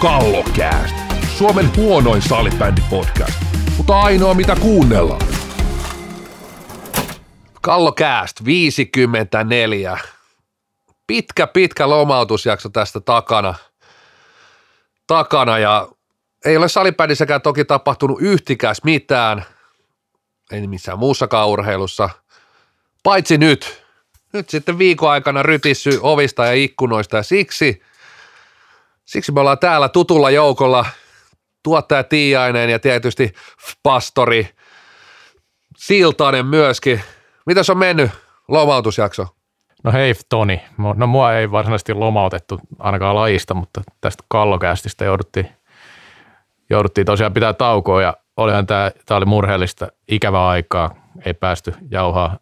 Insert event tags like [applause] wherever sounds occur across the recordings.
Kallokääst, Suomen huonoin salibändipodcast, mutta ainoa mitä kuunnellaan. Kallokääst 54. Pitkä, pitkä lomautusjakso tästä takana. Takana ja ei ole salibändissäkään toki tapahtunut yhtikäs mitään. Ei missään muussakaan urheilussa. Paitsi nyt. Nyt sitten viikon aikana rytissy ovista ja ikkunoista ja siksi, siksi me ollaan täällä tutulla joukolla tuottaja Tiiainen ja tietysti pastori Siltanen myöskin. Mitäs on mennyt lomautusjakso? No hei Toni, no mua ei varsinaisesti lomautettu ainakaan lajista, mutta tästä kallokästistä jouduttiin, jouduttiin tosiaan pitää taukoa ja olihan tämä, tämä oli murheellista ikävää aikaa, ei päästy jauhaa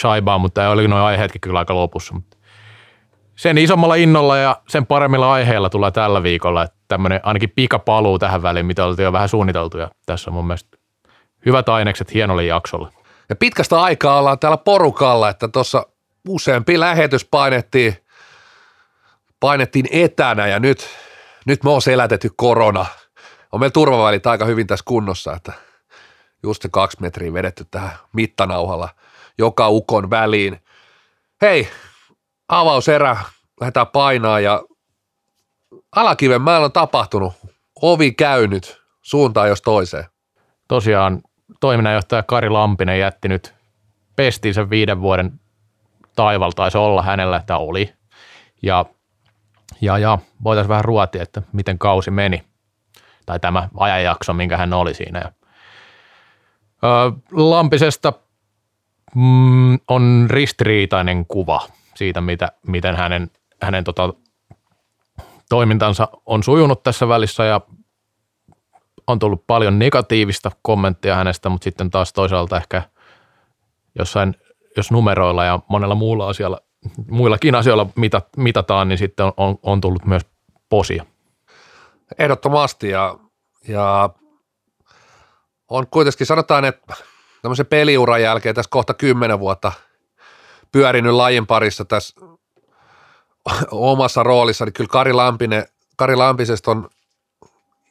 shaibaa, mutta oli noin aiheetkin kyllä aika lopussa. Sen isommalla innolla ja sen paremmilla aiheilla tulee tällä viikolla, että tämmöinen ainakin pikapaluu tähän väliin, mitä oltiin jo vähän suunniteltu ja tässä on mun mielestä hyvät ainekset hienolle jaksolle. Ja pitkästä aikaa ollaan täällä porukalla, että tuossa useampi lähetys painettiin, painettiin etänä ja nyt, nyt me on selätetty korona. On meillä turvavälit aika hyvin tässä kunnossa, että just se kaksi metriä vedetty tähän mittanauhalla joka ukon väliin. Hei, avauserä, lähdetään painaa ja Alakiven mäellä on tapahtunut, ovi käynyt suuntaan jos toiseen. Tosiaan toiminnanjohtaja Kari Lampinen jätti nyt pestinsä viiden vuoden taival taisi olla hänellä, että oli. Ja, ja, ja voitaisiin vähän ruotia, että miten kausi meni. Tai tämä ajanjakso, minkä hän oli siinä. Ja, Lampisesta mm, on ristiriitainen kuva siitä, mitä, miten hänen, hänen tota, toimintansa on sujunut tässä välissä ja on tullut paljon negatiivista kommenttia hänestä, mutta sitten taas toisaalta ehkä jossain, jos numeroilla ja monella muulla asialla, muillakin asioilla mitat, mitataan, niin sitten on, on, on tullut myös posia. Ehdottomasti ja, ja on kuitenkin, sanotaan, että tämmöisen peliuran jälkeen tässä kohta kymmenen vuotta pyörinyt lajin parissa tässä omassa roolissa, niin kyllä Kari, Lampinen, Kari Lampisesta on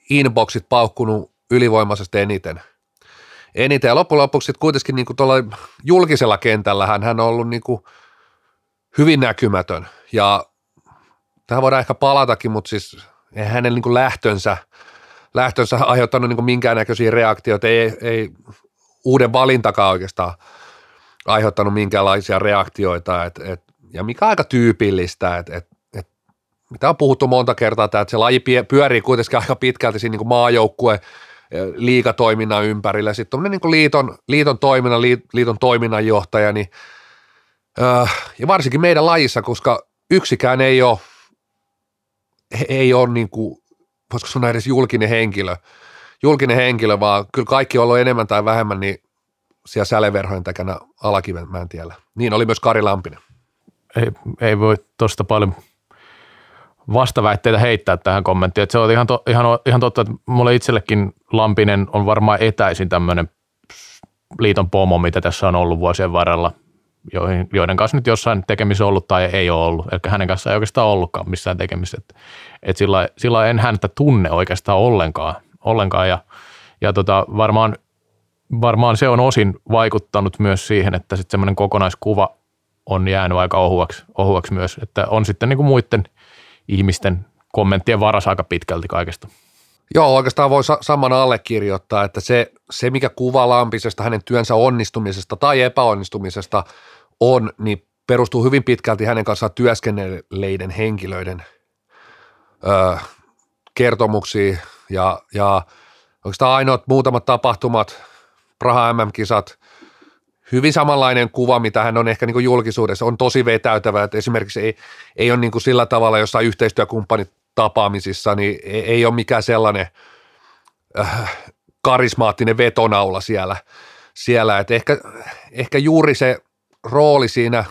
inboxit paukkunut ylivoimaisesti eniten. Eniten. Ja loppujen lopuksi kuitenkin niin kuin tuolla julkisella kentällä hän, hän on ollut niin kuin hyvin näkymätön. Ja tähän voidaan ehkä palatakin, mutta siis hänen niin kuin lähtönsä, lähtönsä aiheuttanut niin kuin minkäännäköisiä reaktioita, ei, ei uuden valintakaan oikeastaan aiheuttanut minkäänlaisia reaktioita, et, et, ja mikä aika tyypillistä, että et, et, mitä on puhuttu monta kertaa, että se laji pyörii kuitenkin aika pitkälti siinä niin maajoukkue eh, liikatoiminnan ympärillä. Sitten niin liiton, liiton toiminnan, liiton toiminnanjohtaja, niin, ja varsinkin meidän lajissa, koska yksikään ei ole, ei ole niin kuin, voisiko sanoa edes julkinen henkilö, julkinen henkilö, vaan kyllä kaikki on ollut enemmän tai vähemmän niin siellä säleverhojen takana Alakivenmäen tiellä. Niin oli myös Kari Lampinen. Ei, ei voi tuosta paljon vastaväitteitä heittää tähän kommenttiin. Että se on ihan, to, ihan, ihan totta, että mulle itsellekin Lampinen on varmaan etäisin tämmöinen liiton pomo, mitä tässä on ollut vuosien varrella, joihin, joiden kanssa nyt jossain tekemisissä ollut tai ei ole ollut. Eli hänen kanssaan ei oikeastaan ollutkaan missään tekemisissä. Että, että sillä, sillä en häntä tunne oikeastaan ollenkaan – ollenkaan ja, ja tota, varmaan, varmaan se on osin vaikuttanut myös siihen, että sitten semmoinen kokonaiskuva on jäänyt aika ohuaksi, ohuaksi myös, että on sitten niin kuin muiden ihmisten kommenttien varas aika pitkälti kaikesta. Joo, oikeastaan voi samana allekirjoittaa, että se, se mikä kuva Lampisesta, hänen työnsä onnistumisesta tai epäonnistumisesta on, niin perustuu hyvin pitkälti hänen kanssaan työskennelleiden henkilöiden ö, kertomuksiin, ja, ja oikeastaan ainoat muutamat tapahtumat, Praha MM-kisat, hyvin samanlainen kuva, mitä hän on ehkä niin julkisuudessa, on tosi vetäytävä, että esimerkiksi ei, ei ole niin kuin sillä tavalla jossain yhteistyökumppanit tapaamisissa, niin ei, ei ole mikään sellainen äh, karismaattinen vetonaula siellä, siellä. että ehkä, ehkä juuri se rooli siinä,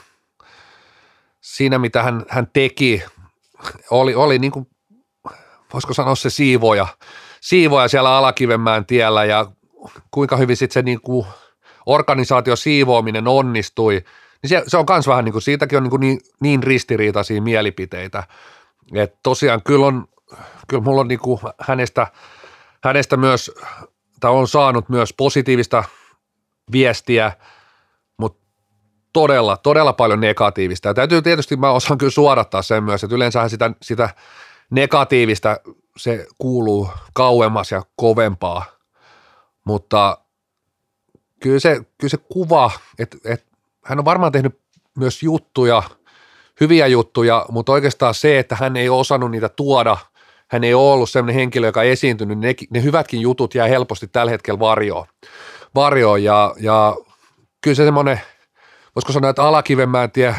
siinä mitä hän, hän teki, oli, oli niin kuin voisiko sanoa se siivoja, siivoja siellä Alakivenmään tiellä ja kuinka hyvin sitten se niin kuin organisaatio siivoaminen onnistui, niin se, se on myös vähän niin kuin, siitäkin on niin, kuin niin, niin ristiriitaisia mielipiteitä, että tosiaan kyllä on kyllä mulla on niin kuin hänestä, hänestä myös, tai on saanut myös positiivista viestiä, mutta todella, todella paljon negatiivista. Ja täytyy tietysti, mä osaan kyllä suodattaa sen myös, että yleensähän sitä, sitä negatiivista se kuuluu kauemmas ja kovempaa, mutta kyllä se, kyllä se kuva, että, että hän on varmaan tehnyt myös juttuja, hyviä juttuja, mutta oikeastaan se, että hän ei ole osannut niitä tuoda, hän ei ole ollut sellainen henkilö, joka on esiintynyt, ne, ne hyvätkin jutut jää helposti tällä hetkellä varjoon. varjoon ja, ja kyllä se semmoinen, voisiko sanoa, että Alakivenmäen tie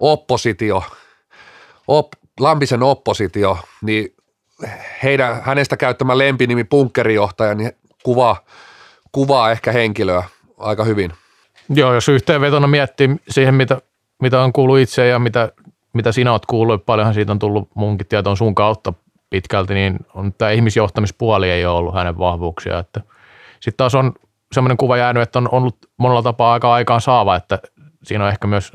oppositio, op, Lampisen oppositio, niin heidän, hänestä käyttämä lempinimi punkkerijohtaja, niin kuvaa, kuvaa ehkä henkilöä aika hyvin. Joo, jos yhteenvetona miettii siihen, mitä, mitä on kuullut itse ja mitä, mitä sinä olet kuullut, paljonhan siitä on tullut munkin tietoon sun kautta pitkälti, niin on tämä ihmisjohtamispuoli ei ole ollut hänen vahvuuksia. Sitten taas on semmoinen kuva jäänyt, että on ollut monella tapaa aika aikaan saava, että siinä on ehkä myös,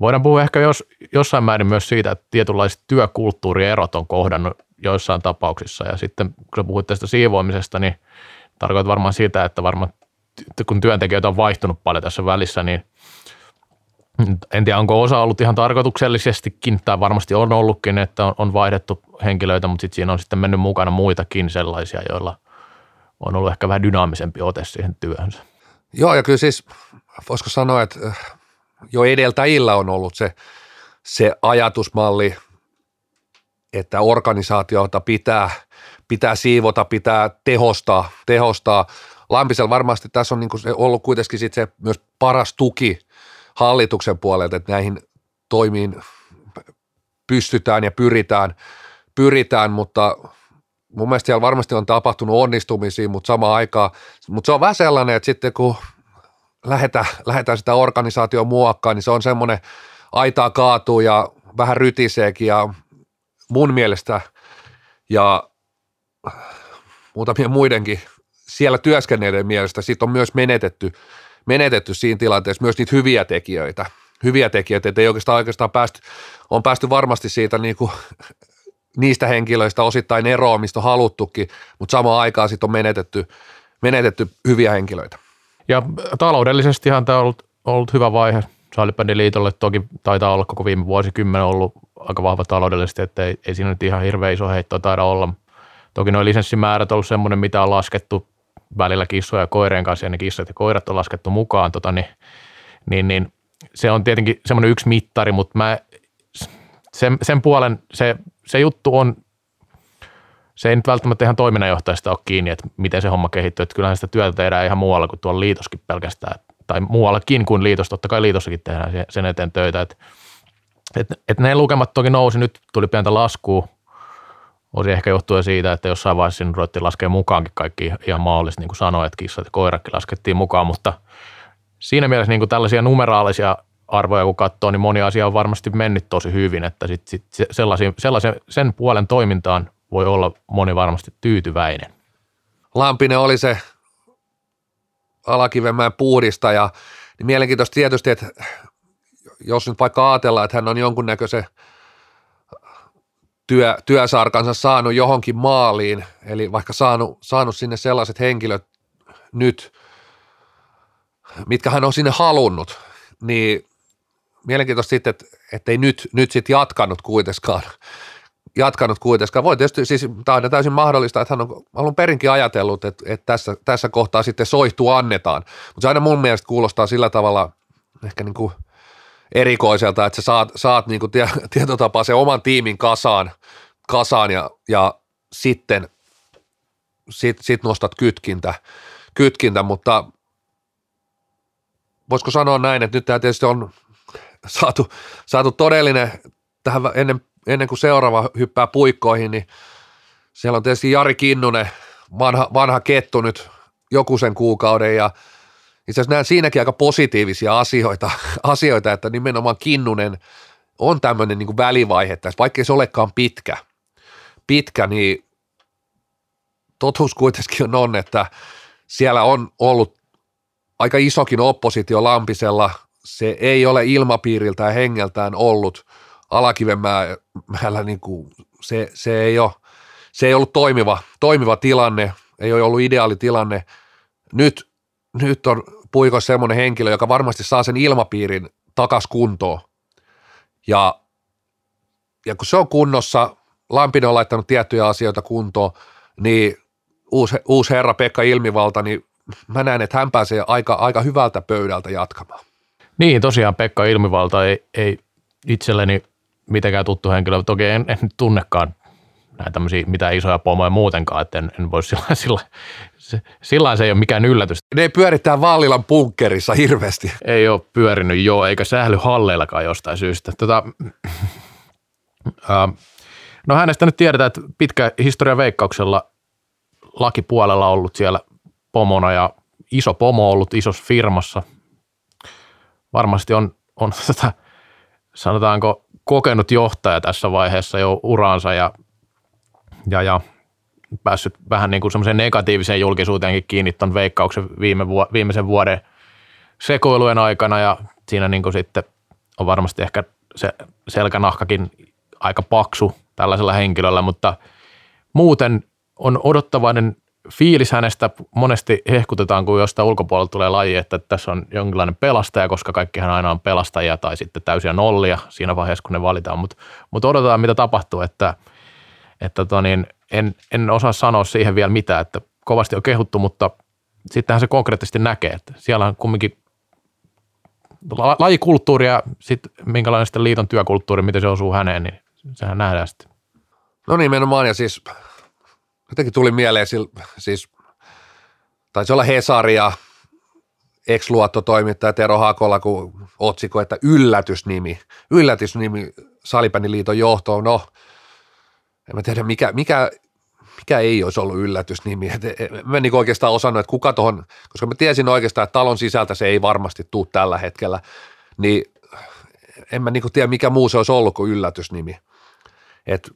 voidaan puhua ehkä jos, jossain määrin myös siitä, että tietynlaiset työkulttuurierot on kohdannut joissain tapauksissa. Ja sitten kun puhuit tästä siivoamisesta, niin tarkoitat varmaan sitä, että varmaan kun työntekijöitä on vaihtunut paljon tässä välissä, niin en tiedä, onko osa ollut ihan tarkoituksellisestikin, tai varmasti on ollutkin, että on, on vaihdettu henkilöitä, mutta sitten siinä on sitten mennyt mukana muitakin sellaisia, joilla on ollut ehkä vähän dynaamisempi ote siihen työhönsä. Joo, ja kyllä siis voisiko sanoa, että jo edeltäjillä on ollut se, se ajatusmalli, että organisaatiota pitää, pitää siivota, pitää tehostaa, tehostaa. Lampisella varmasti tässä on niin kuin ollut kuitenkin sit se myös paras tuki hallituksen puolelta, että näihin toimiin pystytään ja pyritään, pyritään mutta mun mielestä siellä varmasti on tapahtunut onnistumisia, mutta samaan aikaan, mutta se on vähän sellainen, että sitten kun lähdetään, lähdetään sitä organisaation muokkaan, niin se on semmoinen aitaa kaatuu ja vähän rytiseekin ja mun mielestä ja muutamien muidenkin siellä työskennelleiden mielestä siitä on myös menetetty, menetetty siinä tilanteessa myös niitä hyviä tekijöitä, hyviä tekijöitä, että ei oikeastaan, oikeastaan päästy, on päästy varmasti siitä niin kuin, niistä henkilöistä osittain eroon, mistä on haluttukin, mutta samaan aikaan sitten on menetetty, menetetty hyviä henkilöitä. Ja taloudellisestihan tämä on ollut, ollut hyvä vaihe liitolle. Toki taitaa olla koko viime vuosikymmen ollut aika vahva taloudellisesti, että ei, ei siinä nyt ihan hirveän iso heitto taida olla. Toki nuo lisenssimäärät on ollut semmoinen, mitä on laskettu välillä kissoja ja koirien kanssa, ja ne kissat ja koirat on laskettu mukaan, tota, niin, niin, niin, se on tietenkin semmoinen yksi mittari, mutta mä, sen, sen puolen se, se juttu on, se ei nyt välttämättä ihan toiminnanjohtajasta ole kiinni, että miten se homma kehittyy, että kyllähän sitä työtä tehdään ihan muualla kuin tuolla liitoskin pelkästään, tai muuallakin kuin liitos, totta kai liitossakin tehdään sen eteen töitä, että et, et ne lukemat toki nousi, nyt tuli pientä laskua, Osi ehkä johtuen siitä, että jossain vaiheessa sinun ruvettiin laskea mukaankin kaikki ihan mahdolliset, niin kuin sanoin, että kissat ja koiratkin laskettiin mukaan, mutta siinä mielessä niin kuin tällaisia numeraalisia arvoja kun katsoo, niin moni asia on varmasti mennyt tosi hyvin, että sit, sit sellaisen, sellaisen, sen puolen toimintaan voi olla moni varmasti tyytyväinen. Lampinen oli se Alakivenmäen puhdistaja, niin mielenkiintoista tietysti, että jos nyt vaikka ajatellaan, että hän on jonkunnäköisen – työ, työsarkansa saanut johonkin maaliin, eli vaikka saanut, saanut sinne sellaiset henkilöt nyt, mitkä hän on sinne halunnut, niin mielenkiintoista sitten, että, ei nyt, nyt sitten jatkanut kuitenkaan, jatkanut kuitenkaan. Voi tietysti, siis tämä on täysin mahdollista, että hän on alun perinkin ajatellut, että, että tässä, tässä kohtaa sitten soihtu annetaan, mutta se aina mun mielestä kuulostaa sillä tavalla ehkä niin kuin – erikoiselta, että sä saat, saat niin kuin tie, [laughs] tietotapaa sen oman tiimin kasaan, kasaan ja, ja sitten sit, sit nostat kytkintä, kytkintä, mutta voisiko sanoa näin, että nyt tämä tietysti on saatu, saatu todellinen tähän ennen, ennen kuin seuraava hyppää puikkoihin, niin siellä on tietysti Jari Kinnunen, vanha, vanha kettu nyt joku sen kuukauden ja itse asiassa näen siinäkin aika positiivisia asioita, [laughs] asioita että nimenomaan Kinnunen on tämmöinen niin välivaihe tässä, vaikkei se olekaan pitkä, pitkä, niin totuus kuitenkin on, että siellä on ollut aika isokin oppositio Lampisella, se ei ole ilmapiiriltä ja hengeltään ollut Alakivenmäellä niin kuin se, se, ei ole, se ei ollut toimiva, toimiva tilanne, ei ole ollut ideaali tilanne. Nyt, nyt on puikossa semmoinen henkilö, joka varmasti saa sen ilmapiirin takas kuntoon. Ja, ja kun se on kunnossa, Lampinen on laittanut tiettyjä asioita kuntoon, niin uusi, uusi herra Pekka Ilmivalta, niin mä näen, että hän pääsee aika, aika hyvältä pöydältä jatkamaan. Niin, tosiaan Pekka Ilmivalta ei, ei itselleni mitenkään tuttu henkilö. Toki en, en tunnekaan näitä tämmöisiä mitään isoja pomoja muutenkaan, että en, en voi sillä, sillä, sillä se ei ole mikään yllätys. Ne pyörittää Vallilan punkkerissa hirveästi. Ei ole pyörinyt joo, eikä sähly halleillakaan jostain syystä. Tota, äh, no hänestä nyt tiedetään, että pitkä historia veikkauksella lakipuolella ollut siellä pomona ja iso pomo ollut isossa firmassa. Varmasti on, on [laughs] tätä, sanotaanko, kokenut johtaja tässä vaiheessa jo uraansa ja, ja, ja päässyt vähän niin kuin semmoiseen negatiiviseen julkisuuteenkin kiinni tuon veikkauksen viime, viimeisen vuoden sekoilujen aikana ja siinä niin kuin sitten on varmasti ehkä se selkänahkakin aika paksu tällaisella henkilöllä, mutta muuten on odottavainen fiilis hänestä monesti hehkutetaan, kun jostain ulkopuolelta tulee laji, että tässä on jonkinlainen pelastaja, koska kaikkihan aina on pelastajia tai sitten täysiä nollia siinä vaiheessa, kun ne valitaan, mutta, mutta odotetaan, mitä tapahtuu, että, että tota niin, en, en osaa sanoa siihen vielä mitään, että kovasti on kehuttu, mutta sittenhän se konkreettisesti näkee, että siellä on kumminkin lajikulttuuri ja sitten minkälainen sitten liiton työkulttuuri, miten se osuu häneen, niin sehän nähdään sitten. No nimenomaan, ja siis jotenkin tuli mieleen, siis taisi olla Hesaria, ex-luottotoimittaja Tero Hakola, kun otsikko, että yllätysnimi, yllätysnimi Salibändiliiton johtoon, no en mä tiedä mikä, mikä, mikä ei olisi ollut yllätysnimi. Et, et, mä en niin oikeastaan osannut, että kuka tuohon, koska mä tiesin oikeastaan, että talon sisältä se ei varmasti tuu tällä hetkellä, niin en mä niin tiedä mikä muu se olisi ollut kuin yllätysnimi. Et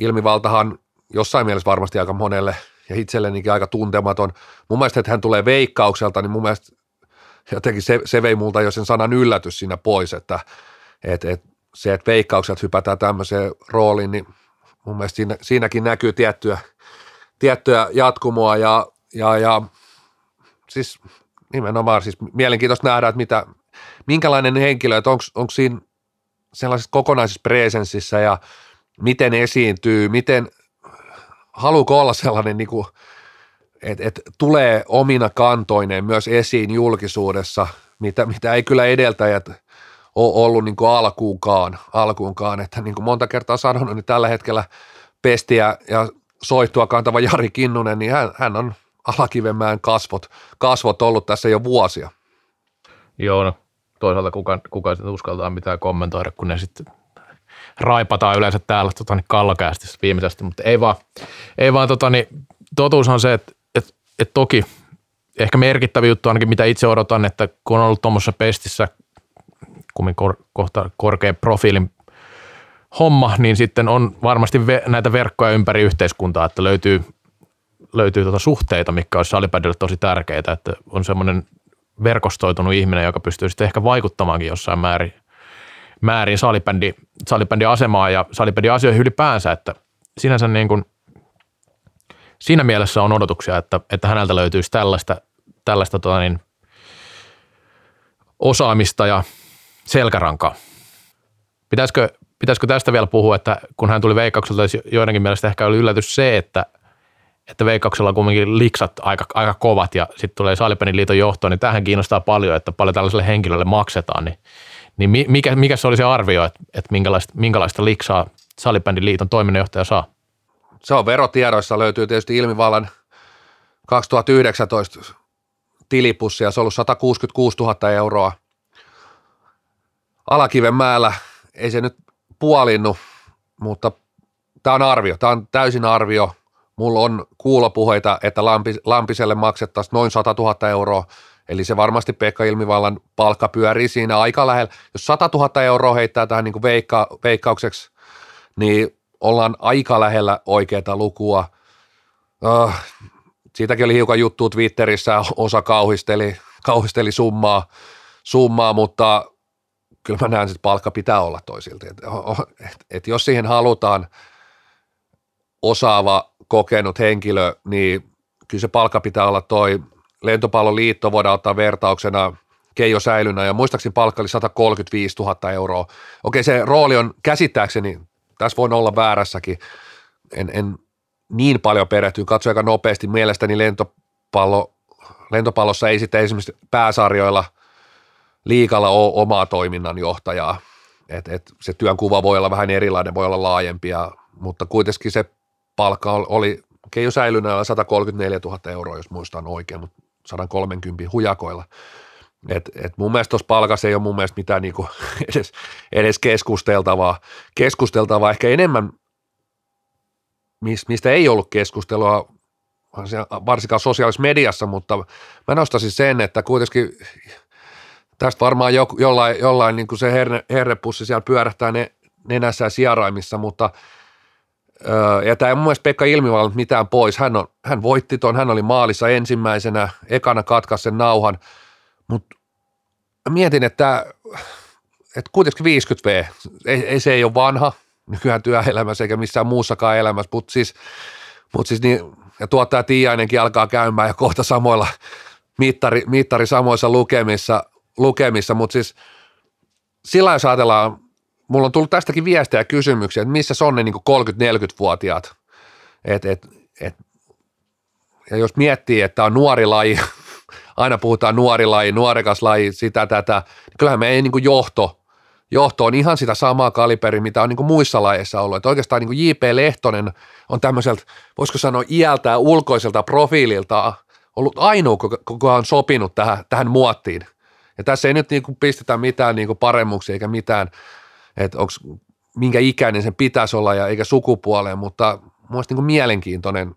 ilmivaltahan jossain mielessä varmasti aika monelle ja itsellenikin aika tuntematon. Mun mielestä, että hän tulee veikkaukselta, niin mun mielestä jotenkin se, se vei multa jo sen sanan yllätys siinä pois, että et, et, se, että veikkaukset hypätään tämmöiseen rooliin, niin mun mielestä siinä, siinäkin näkyy tiettyä, tiettyä jatkumoa ja, ja, ja siis nimenomaan siis mielenkiintoista nähdä, että mitä, minkälainen henkilö, että onko siinä sellaisessa kokonaisessa presenssissä ja miten esiintyy, miten haluuko olla sellainen, niin kuin, että, että tulee omina kantoineen myös esiin julkisuudessa, mitä, mitä ei kyllä edeltäjät ole ollut niin kuin alkuunkaan, alkuunkaan, että niin kuin monta kertaa sanonut, niin tällä hetkellä pestiä ja soittua kantava Jari Kinnunen, niin hän, hän on Alakivenmäen kasvot, kasvot ollut tässä jo vuosia. Joo, no toisaalta kuka, kuka sitten uskaltaa mitään kommentoida, kun ne sitten raipataan yleensä täällä tota, niin kallokäästissä viimeisesti, mutta ei vaan, ei vaan tota, niin, totuus on se, että, että, että toki ehkä merkittävä juttu ainakin mitä itse odotan, että kun on ollut tuommoisessa pestissä kummin kor, kohta korkean profiilin homma, niin sitten on varmasti ve, näitä verkkoja ympäri yhteiskuntaa, että löytyy, löytyy tuota suhteita, mikä olisi salipädille tosi tärkeitä, että on semmoinen verkostoitunut ihminen, joka pystyy sitten ehkä vaikuttamaankin jossain määrin määrin salibändi, salibändin asemaa ja salibändin asioihin ylipäänsä, että sinänsä niin kuin, siinä mielessä on odotuksia, että, että häneltä löytyisi tällaista, tällaista tota niin, osaamista ja selkärankaa. Pitäisikö, pitäisikö tästä vielä puhua, että kun hän tuli Veikkaukselta, joidenkin mielestä ehkä oli yllätys se, että, että Veikkauksella on kuitenkin liksat aika, aika kovat ja sitten tulee Salipänin liiton johtoon, niin tähän kiinnostaa paljon, että paljon tällaiselle henkilölle maksetaan, niin niin mikä, mikä se oli se arvio, että, että minkälaista, minkälaista liksaa Salibändin liiton toiminnanjohtaja saa? Se on verotiedoissa, löytyy tietysti ilmivallan 2019 tilipussi ja se on ollut 166 000 euroa. Alakiven määllä ei se nyt puolinnu, mutta tämä on arvio, tämä on täysin arvio. Mulla on kuulopuheita, että Lampiselle maksettaisiin noin 100 000 euroa Eli se varmasti Pekka Ilmivallan palkka pyörii siinä aika lähellä. Jos 100 000 euroa heittää tähän niin kuin veikka, veikkaukseksi, niin ollaan aika lähellä oikeaa lukua. Uh, siitäkin oli hiukan juttu Twitterissä, osa kauhisteli, kauhisteli summaa, summaa, mutta kyllä mä näen, että palkka pitää olla toisilta. Et, et, et jos siihen halutaan, osaava, kokenut henkilö, niin kyllä se palkka pitää olla toi lentopalloliitto voidaan ottaa vertauksena Keijo Säilynä ja muistaakseni palkka oli 135 000 euroa. Okei, se rooli on käsittääkseni, tässä voin olla väärässäkin, en, en niin paljon perehtyy, katso aika nopeasti, mielestäni lentopallo, lentopallossa ei sitten esimerkiksi pääsarjoilla liikalla ole omaa toiminnanjohtajaa, et, et se työnkuva voi olla vähän erilainen, voi olla laajempia, mutta kuitenkin se palkka oli Keijo Säilynä 134 000 euroa, jos muistan oikein, mutta 130 hujakoilla. Et, et mun mielestä tuossa palkassa ei ole mun mielestä mitään niinku [laughs] edes, edes keskusteltavaa. Keskusteltavaa ehkä enemmän, mistä ei ollut keskustelua, varsinkaan sosiaalisessa mediassa, mutta mä nostaisin sen, että kuitenkin tästä varmaan jo, jollain, jollain niin kuin se herne, herrepussi siellä pyörähtää ne, nenässä ja sieraimissa, mutta ja tämä ei mun mielestä Pekka Ilmivalta mitään pois. Hän, on, hän voitti ton, hän oli maalissa ensimmäisenä, ekana katkaisi sen nauhan, mutta mietin, että, että kuitenkin 50 V, ei, ei, se ei ole vanha nykyään työelämässä eikä missään muussakaan elämässä, mutta siis, mut siis niin, ja tuottaja Tiiainenkin alkaa käymään ja kohta samoilla mittari, mittari samoissa lukemissa, lukemissa. Mutta siis sillä jos ajatellaan, mulla on tullut tästäkin viestejä ja kysymyksiä, että missä on ne niin 30-40-vuotiaat, et, et, et, ja jos miettii, että on nuori laji, [laughs] aina puhutaan nuori laji, nuorekas laji, sitä tätä, niin kyllähän meidän niin johto, johto on ihan sitä samaa kaliberia, mitä on niin muissa lajeissa ollut. Että oikeastaan niin J.P. Lehtonen on tämmöiseltä, voisiko sanoa iältä ulkoiselta profiililta ollut ainoa, kuka on sopinut tähän, tähän muottiin. Ja tässä ei nyt niin pistetä mitään niin paremmuksia eikä mitään, että onko minkä ikäinen sen pitäisi olla ja eikä sukupuoleen, mutta mielestäni niin kuin mielenkiintoinen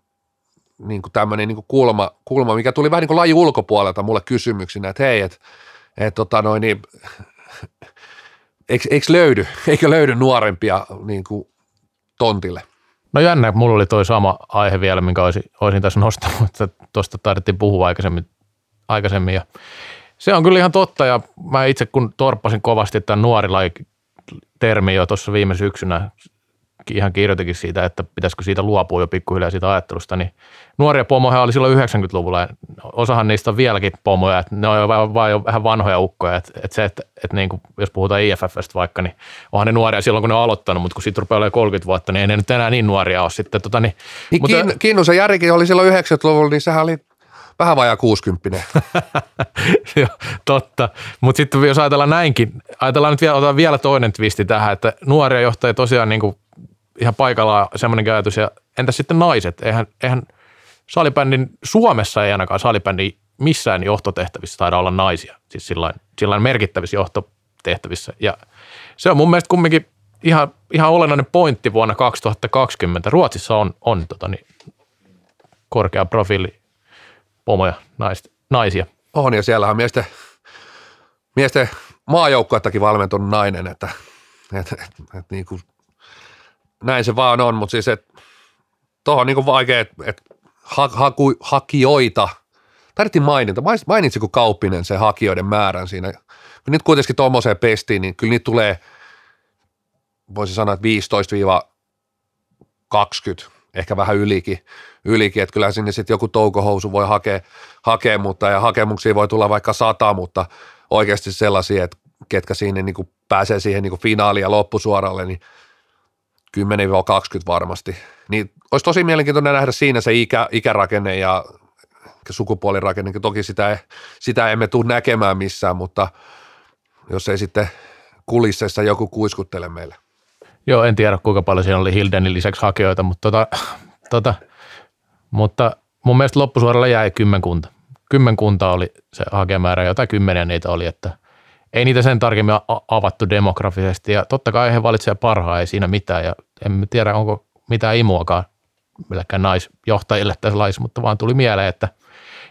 niin kuin tämmöinen niin kuin kulma, kulma, mikä tuli vähän niin laji ulkopuolelta mulle kysymyksinä, että hei, että et, tota noin, niin, [laughs] eikö, eikö löydy, [laughs] eikö löydy nuorempia niin kuin tontille? No jännä, mulla oli toi sama aihe vielä, minkä olisin, olisin tässä nostanut, että tuosta taidettiin puhua aikaisemmin, aikaisemmin ja se on kyllä ihan totta ja mä itse kun torppasin kovasti tämän nuorilaji termi jo tuossa viime syksynä ihan kirjoitikin siitä, että pitäisikö siitä luopua jo pikkuhiljaa siitä ajattelusta, niin nuoria pomoja oli silloin 90-luvulla ja osahan niistä on vieläkin pomoja, että ne on vain, vain jo vähän vanhoja ukkoja, että, että se, että, että niin kuin, jos puhutaan IFFstä vaikka, niin onhan ne nuoria silloin, kun ne on aloittanut, mutta kun siitä rupeaa olemaan 30 vuotta, niin ei ne nyt enää niin nuoria ole sitten. Tota, niin, niin mutta, Kinnusen Järikin oli silloin 90-luvulla, niin sehän oli vähän vajaa 60. [laughs] Joo, totta. Mutta sitten jos ajatellaan näinkin, ajatellaan nyt vielä, otetaan vielä toinen twisti tähän, että nuoria johtajia tosiaan niin kuin ihan paikallaan semmoinen ajatus. Ja entä sitten naiset? Eihän, eihän salibändin, Suomessa ei ainakaan salibändin missään johtotehtävissä taida olla naisia. Siis sillain, sillain merkittävissä johtotehtävissä. Ja se on mun mielestä kumminkin ihan, ihan olennainen pointti vuonna 2020. Ruotsissa on, on tota niin, korkea profiili pomoja, naist, naisia. On ja siellä on miesten, miesten maajoukkuettakin valmentunut nainen, että et, et, et, niin kuin näin se vaan on, mutta siis että tuohon niin vaikea, että et haku, hakijoita, tarvittiin mainita, mainitsiko Kauppinen se hakijoiden määrän siinä, kun nyt kuitenkin tuommoiseen pestiin, niin kyllä niitä tulee, voisi sanoa, että 15-20, ehkä vähän ylikin, ylikin että kyllä sinne sitten joku toukohousu voi hakea, hakea, mutta ja hakemuksia voi tulla vaikka sata, mutta oikeasti sellaisia, että ketkä siinä niin kuin pääsee siihen niin kuin finaaliin ja loppusuoralle, niin 10-20 varmasti. Niin olisi tosi mielenkiintoinen nähdä siinä se ikä, ikärakenne ja sukupuolirakenne. Toki sitä, sitä emme tule näkemään missään, mutta jos ei sitten kulisseissa joku kuiskuttele meille. Joo, en tiedä kuinka paljon siinä oli Hildenin lisäksi hakijoita, mutta, tota, tota, mutta mun mielestä loppusuoralla jäi kymmenkunta. Kymmenkunta oli se hakemäärä, jotain kymmeniä niitä oli, että ei niitä sen tarkemmin avattu demografisesti ja totta kai he valitsevat parhaan, ei siinä mitään ja en tiedä onko mitään imuakaan millekään naisjohtajille tässä laissa, mutta vaan tuli mieleen, että,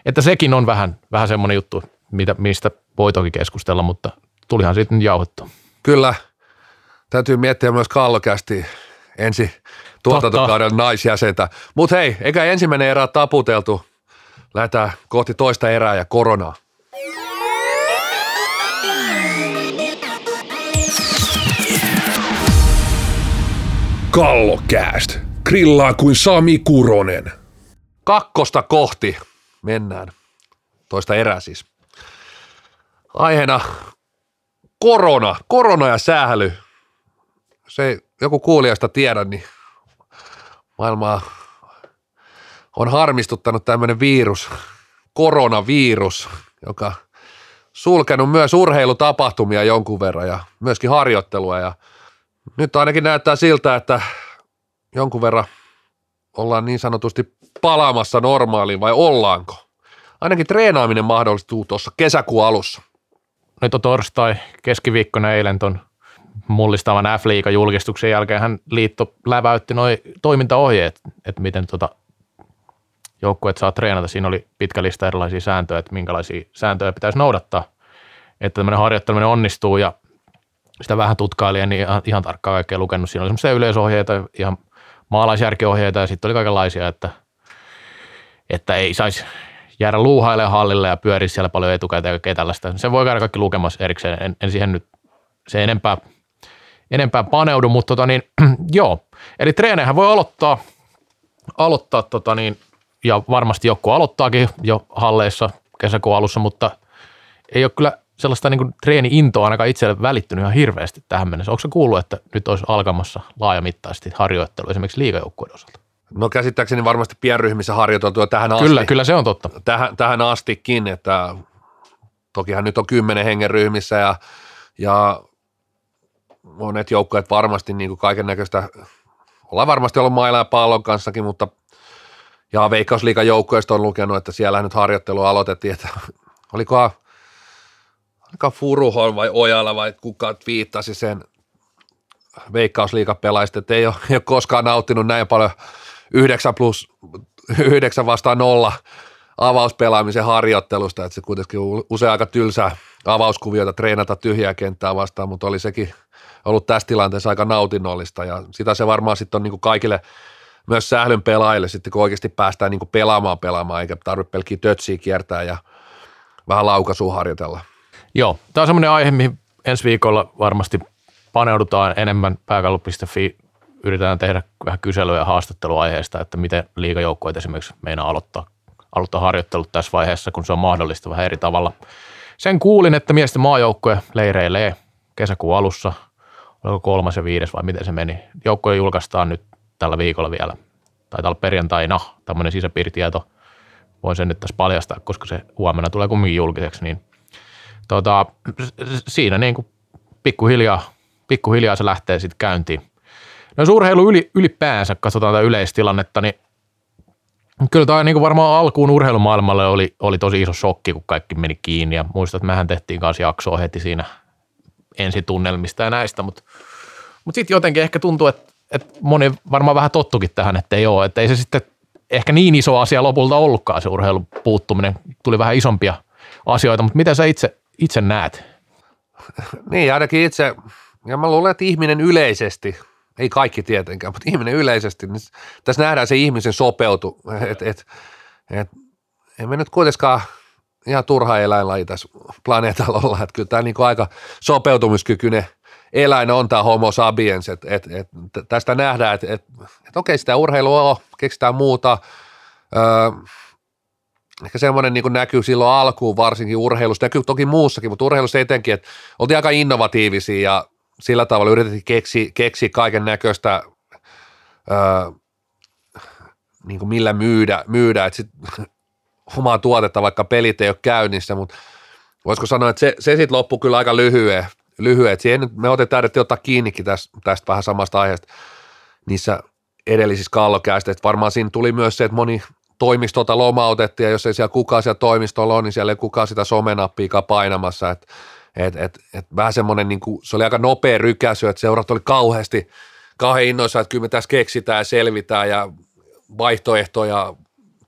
että sekin on vähän, vähän semmoinen juttu, mitä, mistä voi toki keskustella, mutta tulihan siitä nyt jauhettu. Kyllä, täytyy miettiä myös kallokästi ensi tuotantokauden naisjäsentä. Mutta hei, eikä ensimmäinen erä taputeltu. Lähdetään kohti toista erää ja koronaa. Kallokääst. grillaa kuin Sami Kuronen. Kakkosta kohti mennään. Toista erää siis. Aiheena korona, korona ja sähly. Se ei joku kuulijasta tiedä, niin maailmaa on harmistuttanut tämmöinen virus, koronavirus, joka sulkenut myös urheilutapahtumia jonkun verran ja myöskin harjoittelua ja nyt ainakin näyttää siltä, että jonkun verran ollaan niin sanotusti palaamassa normaaliin vai ollaanko? Ainakin treenaaminen mahdollistuu tuossa kesäkuun alussa. Nyt on torstai, keskiviikkona eilen ton mullistavan f julkistuksen jälkeen hän liitto läväytti noin toimintaohjeet, että miten tota joukkueet saa treenata. Siinä oli pitkä lista erilaisia sääntöjä, että minkälaisia sääntöjä pitäisi noudattaa, että tämmöinen harjoitteleminen onnistuu ja sitä vähän tutkailin, niin ihan, ihan tarkkaan kaikkea lukenut. Siinä oli semmoisia yleisohjeita, ihan maalaisjärkiohjeita ja sitten oli kaikenlaisia, että, että ei saisi jäädä luuhailemaan hallille ja pyöriä siellä paljon etukäteen ja kaikkea tällaista. Se voi käydä kaikki lukemassa erikseen, en, en siihen nyt se enempää, enempää paneudu, mutta tota niin, [clears throat] joo. Eli treenejä voi aloittaa, aloittaa tota niin, ja varmasti joku aloittaakin jo halleissa kesäkuun alussa, mutta ei ole kyllä sellaista niin treeni-intoa ainakaan itselle välittynyt ihan hirveästi tähän mennessä. Onko se kuullut, että nyt olisi alkamassa laajamittaisesti harjoittelu esimerkiksi liigajoukkueiden osalta? No käsittääkseni varmasti pienryhmissä harjoiteltu jo tähän asti. Kyllä, kyllä se on totta. Tähän, tähän astikin, että tokihan nyt on kymmenen hengen ryhmissä ja, ja monet joukkueet varmasti niin kaiken näköistä, ollaan varmasti ollut mailla ja pallon kanssakin, mutta ja Veikkausliikan joukkueesta on lukenut, että siellä nyt harjoittelu aloitettiin, että [laughs] olikohan aika Furuhon vai Ojala vai kuka viittasi sen veikkausliikapelaajista, että ei ole, ei ole koskaan nauttinut näin paljon 9 plus 9 vastaan 0 avauspelaamisen harjoittelusta, että se kuitenkin usein aika tylsää avauskuviota treenata tyhjää kenttää vastaan, mutta oli sekin ollut tässä tilanteessa aika nautinnollista ja sitä se varmaan sitten on niin kuin kaikille myös sählyn pelaajille sitten, kun oikeasti päästään niin kuin pelaamaan pelaamaan, eikä tarvitse pelkkiä tötsiä kiertää ja vähän laukaisua harjoitella. Joo, tämä on semmoinen aihe, mihin ensi viikolla varmasti paneudutaan enemmän pääkallo.fi. Yritetään tehdä vähän kyselyä ja haastattelua aiheesta, että miten liigajoukkueet esimerkiksi meinaa aloittaa, aloittaa harjoittelut tässä vaiheessa, kun se on mahdollista vähän eri tavalla. Sen kuulin, että miesten maajoukkue leireilee kesäkuun alussa, oliko kolmas ja viides vai miten se meni. Joukkue julkaistaan nyt tällä viikolla vielä. Taitaa olla perjantaina tämmöinen sisäpiiritieto. Voin sen nyt tässä paljastaa, koska se huomenna tulee kumminkin julkiseksi, niin tota, siinä niin kuin pikkuhiljaa, pikkuhiljaa se lähtee sitten käyntiin. No jos urheilu yli, ylipäänsä, katsotaan tätä yleistilannetta, niin kyllä tämä niin varmaan alkuun urheilumaailmalle oli, oli tosi iso shokki, kun kaikki meni kiinni. Ja muistat, että mehän tehtiin kanssa jaksoa heti siinä ensitunnelmista ja näistä, mutta, mutta sitten jotenkin ehkä tuntuu, että, että moni varmaan vähän tottukin tähän, että ei ole, että ei se sitten ehkä niin iso asia lopulta ollutkaan se urheilun puuttuminen. Tuli vähän isompia asioita, mutta mitä sä itse itse näet? [laughs] Niin, ainakin itse, ja mä luulen, että ihminen yleisesti, ei kaikki tietenkään, mutta ihminen yleisesti, niin tässä nähdään se ihmisen sopeutu, että et, et, emme nyt kuitenkaan ihan turha eläinlaji tässä planeetalla olla, että kyllä tämä niin aika sopeutumiskykyinen eläin on tämä homo sapiens, että et, et, tästä nähdään, että et, et okei, sitä urheilua on, keksitään muuta, öö, ehkä semmoinen niin näkyy silloin alkuun varsinkin urheilussa, näkyy toki muussakin, mutta urheilussa etenkin, että oltiin aika innovatiivisia ja sillä tavalla yritettiin keksiä, keksiä kaiken näköistä, öö, niin millä myydä, myydä että omaa tuotetta, vaikka pelit ei ole käynnissä, mutta voisiko sanoa, että se, se sitten loppui kyllä aika lyhyen, lyhyen. siihen me otetaan, että ottaa kiinnikin tästä, tästä vähän samasta aiheesta niissä edellisissä kallokäistä, että varmaan siinä tuli myös se, että moni toimistolta lomautettiin ja jos ei siellä kukaan siellä toimistolla on, niin siellä ei kukaan sitä somenappiikaan painamassa, että et, et, et vähän semmoinen, niin kuin, se oli aika nopea rykäsy, että seurat oli kauheasti, kauhean innoissa, että kyllä me tässä keksitään ja selvitään ja vaihtoehtoja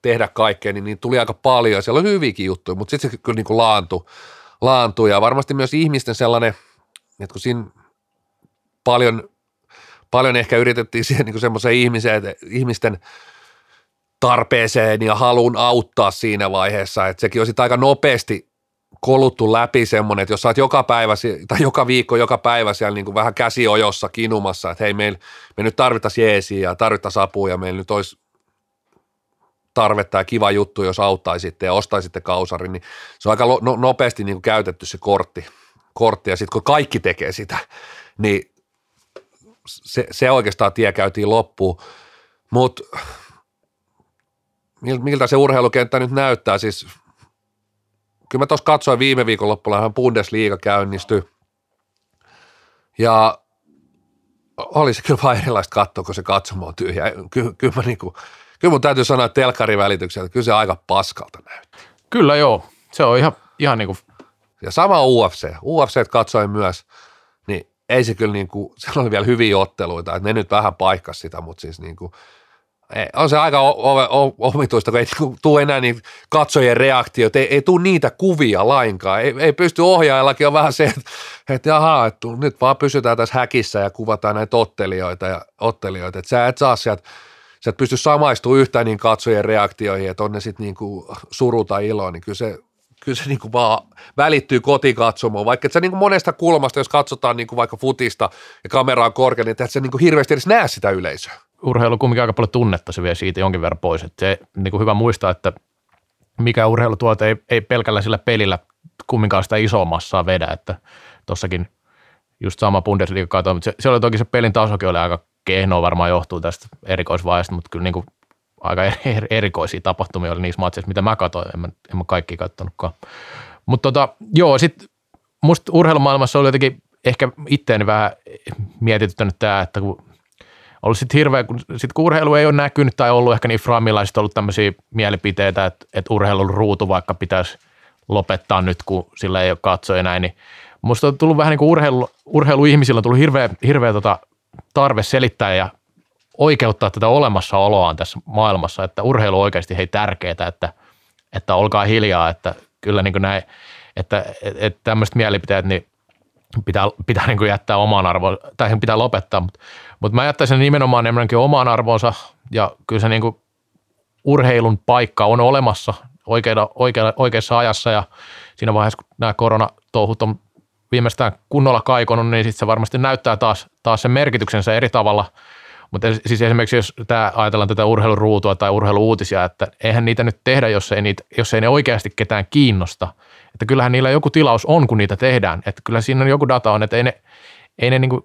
tehdä kaikkea, niin, niin tuli aika paljon. Siellä oli hyviäkin juttuja, mutta sitten se kyllä niin kuin laantui, laantui ja varmasti myös ihmisten sellainen, että kun siinä paljon, paljon ehkä yritettiin siihen niin semmoiseen ihmiseen, ihmisten – tarpeeseen ja halun auttaa siinä vaiheessa, että sekin olisi aika nopeasti koluttu läpi semmoinen, että jos sä oot joka päivä tai joka viikko, joka päivä siellä niin kuin vähän käsiojossa kinumassa, että hei, me, me nyt tarvittaisiin jeesiä ja tarvittaisiin apua ja meillä nyt olisi tarvetta ja kiva juttu, jos auttaisitte ja ostaisitte kausarin, niin se on aika no, nopeasti niin kuin käytetty se kortti, kortti. Ja sitten kun kaikki tekee sitä, niin se, se oikeastaan tie käytiin loppuun, mutta miltä se urheilukenttä nyt näyttää, siis kyllä mä tuossa katsoin viime viikonloppuna, Bundesliga käynnistyi. Ja oli se kyllä vain erilaista katsoa, kun se katsomo on tyhjä. Ky, kyllä, mä niinku, kyllä mun täytyy sanoa, että telkarin välityksellä, että kyllä se aika paskalta näyttää. Kyllä joo, se on ihan, ihan niin kuin... Ja sama UFC, UFC katsoin myös, niin ei se kyllä niin kuin, [laughs] siellä oli vielä hyviä otteluita, että ne nyt vähän paikkas sitä, mutta siis niin kuin, on se aika omituista, kun ei niinku tule enää niin katsojien reaktioita, ei, ei tule niitä kuvia lainkaan, ei, ei pysty ohjaajallakin on vähän se, että, että jaha, että nyt vaan pysytään tässä häkissä ja kuvataan näitä ottelijoita ja ottelijoita, että sä et saa sieltä sä et pysty samaistumaan yhtään niin katsojien reaktioihin, että on ne sitten niin suru tai ilo, niin kyllä se, kyllä se niin kuin vaan välittyy kotikatsomoon, vaikka et sä niin kuin monesta kulmasta, jos katsotaan niin kuin vaikka futista ja kamera on korkea, niin et sä niin kuin hirveästi edes näe sitä yleisöä urheilu kumminkin aika paljon tunnetta, se vie siitä jonkin verran pois. Että se niin kuin hyvä muistaa, että mikä urheilutuote ei, ei pelkällä sillä pelillä kumminkaan sitä isoa massaa vedä, että tuossakin just sama Bundesliga katoin, mutta se, se, oli toki se pelin tasokin oli aika kehnoa, varmaan johtuu tästä erikoisvaiheesta, mutta kyllä niin kuin aika erikoisia tapahtumia oli niissä matseissa, mitä mä katsoin, en mä, en mä kaikki katsonutkaan. Mutta tota, joo, sitten musta urheilumaailmassa oli jotenkin ehkä itteeni vähän mietityttänyt tämä, että kun ollut sitten hirveä, kun, sit kun urheilu ei ole näkynyt tai ollut ehkä niin framilla, sitten ollut tämmöisiä mielipiteitä, että, että urheilun ruutu vaikka pitäisi lopettaa nyt, kun sillä ei ole katsoja näin, niin musta on tullut vähän niin kuin urheilu, urheiluihmisillä on tullut hirveä, hirveä tota tarve selittää ja oikeuttaa tätä olemassaoloaan tässä maailmassa, että urheilu on oikeasti hei tärkeää, että, että olkaa hiljaa, että kyllä niin kuin näin, että, että, tämmöiset mielipiteet, niin pitää, pitää niin kuin jättää omaan arvoon, tai pitää lopettaa, mutta, mutta mä jättäisin nimenomaan enemmänkin omaan arvoonsa, ja kyllä se niin kuin urheilun paikka on olemassa oikea, oikea, oikeassa ajassa, ja siinä vaiheessa, kun nämä koronatouhut on viimeistään kunnolla kaikonut, niin sitten se varmasti näyttää taas, taas sen merkityksensä eri tavalla, mutta siis esimerkiksi jos tämä, ajatellaan tätä urheiluruutua tai urheiluuutisia, että eihän niitä nyt tehdä, jos ei, niitä, jos ei ne oikeasti ketään kiinnosta – että kyllähän niillä joku tilaus on, kun niitä tehdään. Että kyllä siinä joku data on, että ei ne, ei ne niin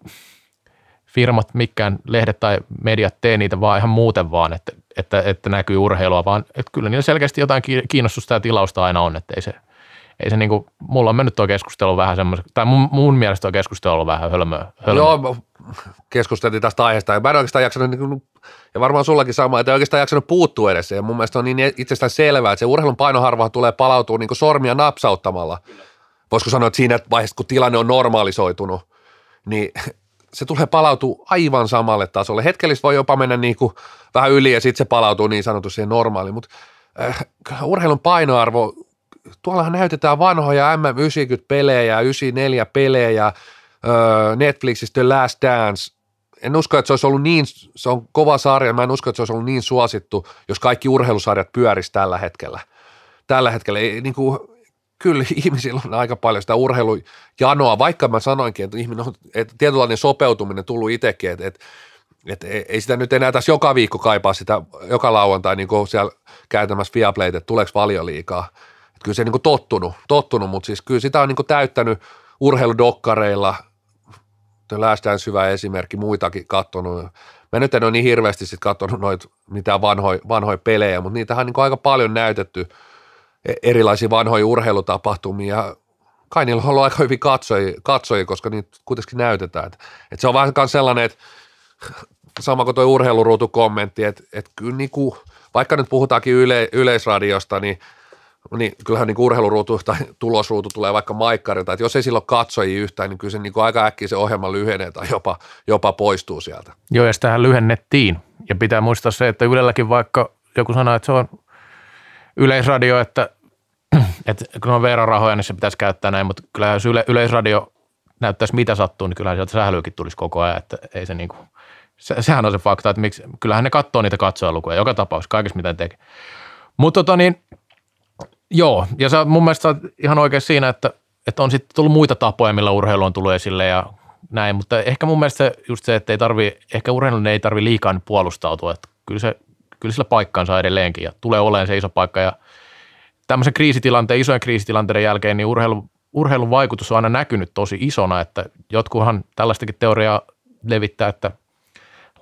firmat, mikään lehdet tai mediat tee niitä vaan ihan muuten vaan, että, että, että näkyy urheilua, vaan että kyllä niillä selkeästi jotain kiinnostusta ja tilausta aina on, että ei se, ei se niin kuin, mulla on mennyt tuo keskustelu vähän semmoisen, tai mun, mun mielestä tuo keskustelu on vähän hölmöä. hölmöä. Joo, keskusteltiin tästä aiheesta ja mä en oikeastaan jaksanut, niin ja varmaan sullakin sama, että ei oikeastaan jaksanut puuttua edes. Ja mun mielestä on niin itsestään selvää, että se urheilun painoharvahan tulee palautua niin sormia napsauttamalla. Voisiko sanoa, että siinä vaiheessa, kun tilanne on normalisoitunut, niin se tulee palautua aivan samalle tasolle. Hetkellisesti voi jopa mennä niin kuin vähän yli ja sitten se palautuu niin sanotusti siihen normaaliin, mutta äh, urheilun painoarvo, tuollahan näytetään vanhoja M90-pelejä, 94-pelejä, Netflixistä The Last Dance. En usko, että se olisi ollut niin, se on kova sarja, mä en usko, että se olisi ollut niin suosittu, jos kaikki urheilusarjat pyörisi tällä hetkellä. Tällä hetkellä, ei, niin kuin, kyllä [laughs] ihmisillä on aika paljon sitä urheilujanoa, vaikka mä sanoinkin, että, ihminen on, että tietynlainen sopeutuminen tullut itsekin, että, että että ei sitä nyt enää tässä joka viikko kaipaa sitä joka lauantai niin kuin siellä käytämässä Viaplayt, että tuleeko liikaa. Että kyllä se niin kuin tottunut, tottunut, mutta siis kyllä sitä on niin kuin täyttänyt urheiludokkareilla, Dance hyvä esimerkki, muitakin katsonut. Mä nyt en ole niin hirveästi sitten katsonut noita mitään vanhoja, vanhoja pelejä, mutta niitähän on niin aika paljon näytetty e- erilaisia vanhoja urheilutapahtumia. Kai niillä on ollut aika hyvin katsojia, katsojia koska niitä kuitenkin näytetään. Et, et se on vähän sellainen, että sama kuin tuo urheiluruutu kommentti, että, että kyllä niin kuin, vaikka nyt puhutaankin yle, yleisradiosta, niin – niin kyllähän niin urheiluruutu tai tulosruutu tulee vaikka maikkarilta, että jos ei silloin katsojia yhtään, niin kyllä se niin kuin aika äkkiä se ohjelma lyhenee tai jopa, jopa poistuu sieltä. Joo, ja sitähän lyhennettiin. Ja pitää muistaa se, että Ylelläkin vaikka joku sanoo, että se on yleisradio, että, [clears throat] että kun on verorahoja, niin se pitäisi käyttää näin, mutta kyllä jos yle, yleisradio näyttäisi mitä sattuu, niin kyllähän sieltä sählyäkin tulisi koko ajan, että ei se niin kuin, se, sehän on se fakta, että miksi, kyllähän ne katsoo niitä katsojalukuja joka tapauksessa, kaikessa mitä tekee. Mutta tota niin, Joo, ja sä mun mielestä ihan oikein siinä, että, että on sitten tullut muita tapoja, millä urheilu on tullut esille ja näin, mutta ehkä mun mielestä just se, että ei tarvi, ehkä urheilun ei tarvi liikaa puolustautua, että kyllä, se, kyllä sillä paikkaansa edelleenkin ja tulee olemaan se iso paikka ja tämmöisen kriisitilanteen, isojen kriisitilanteiden jälkeen, niin urheilu, urheilun vaikutus on aina näkynyt tosi isona, että jotkuhan tällaistakin teoriaa levittää, että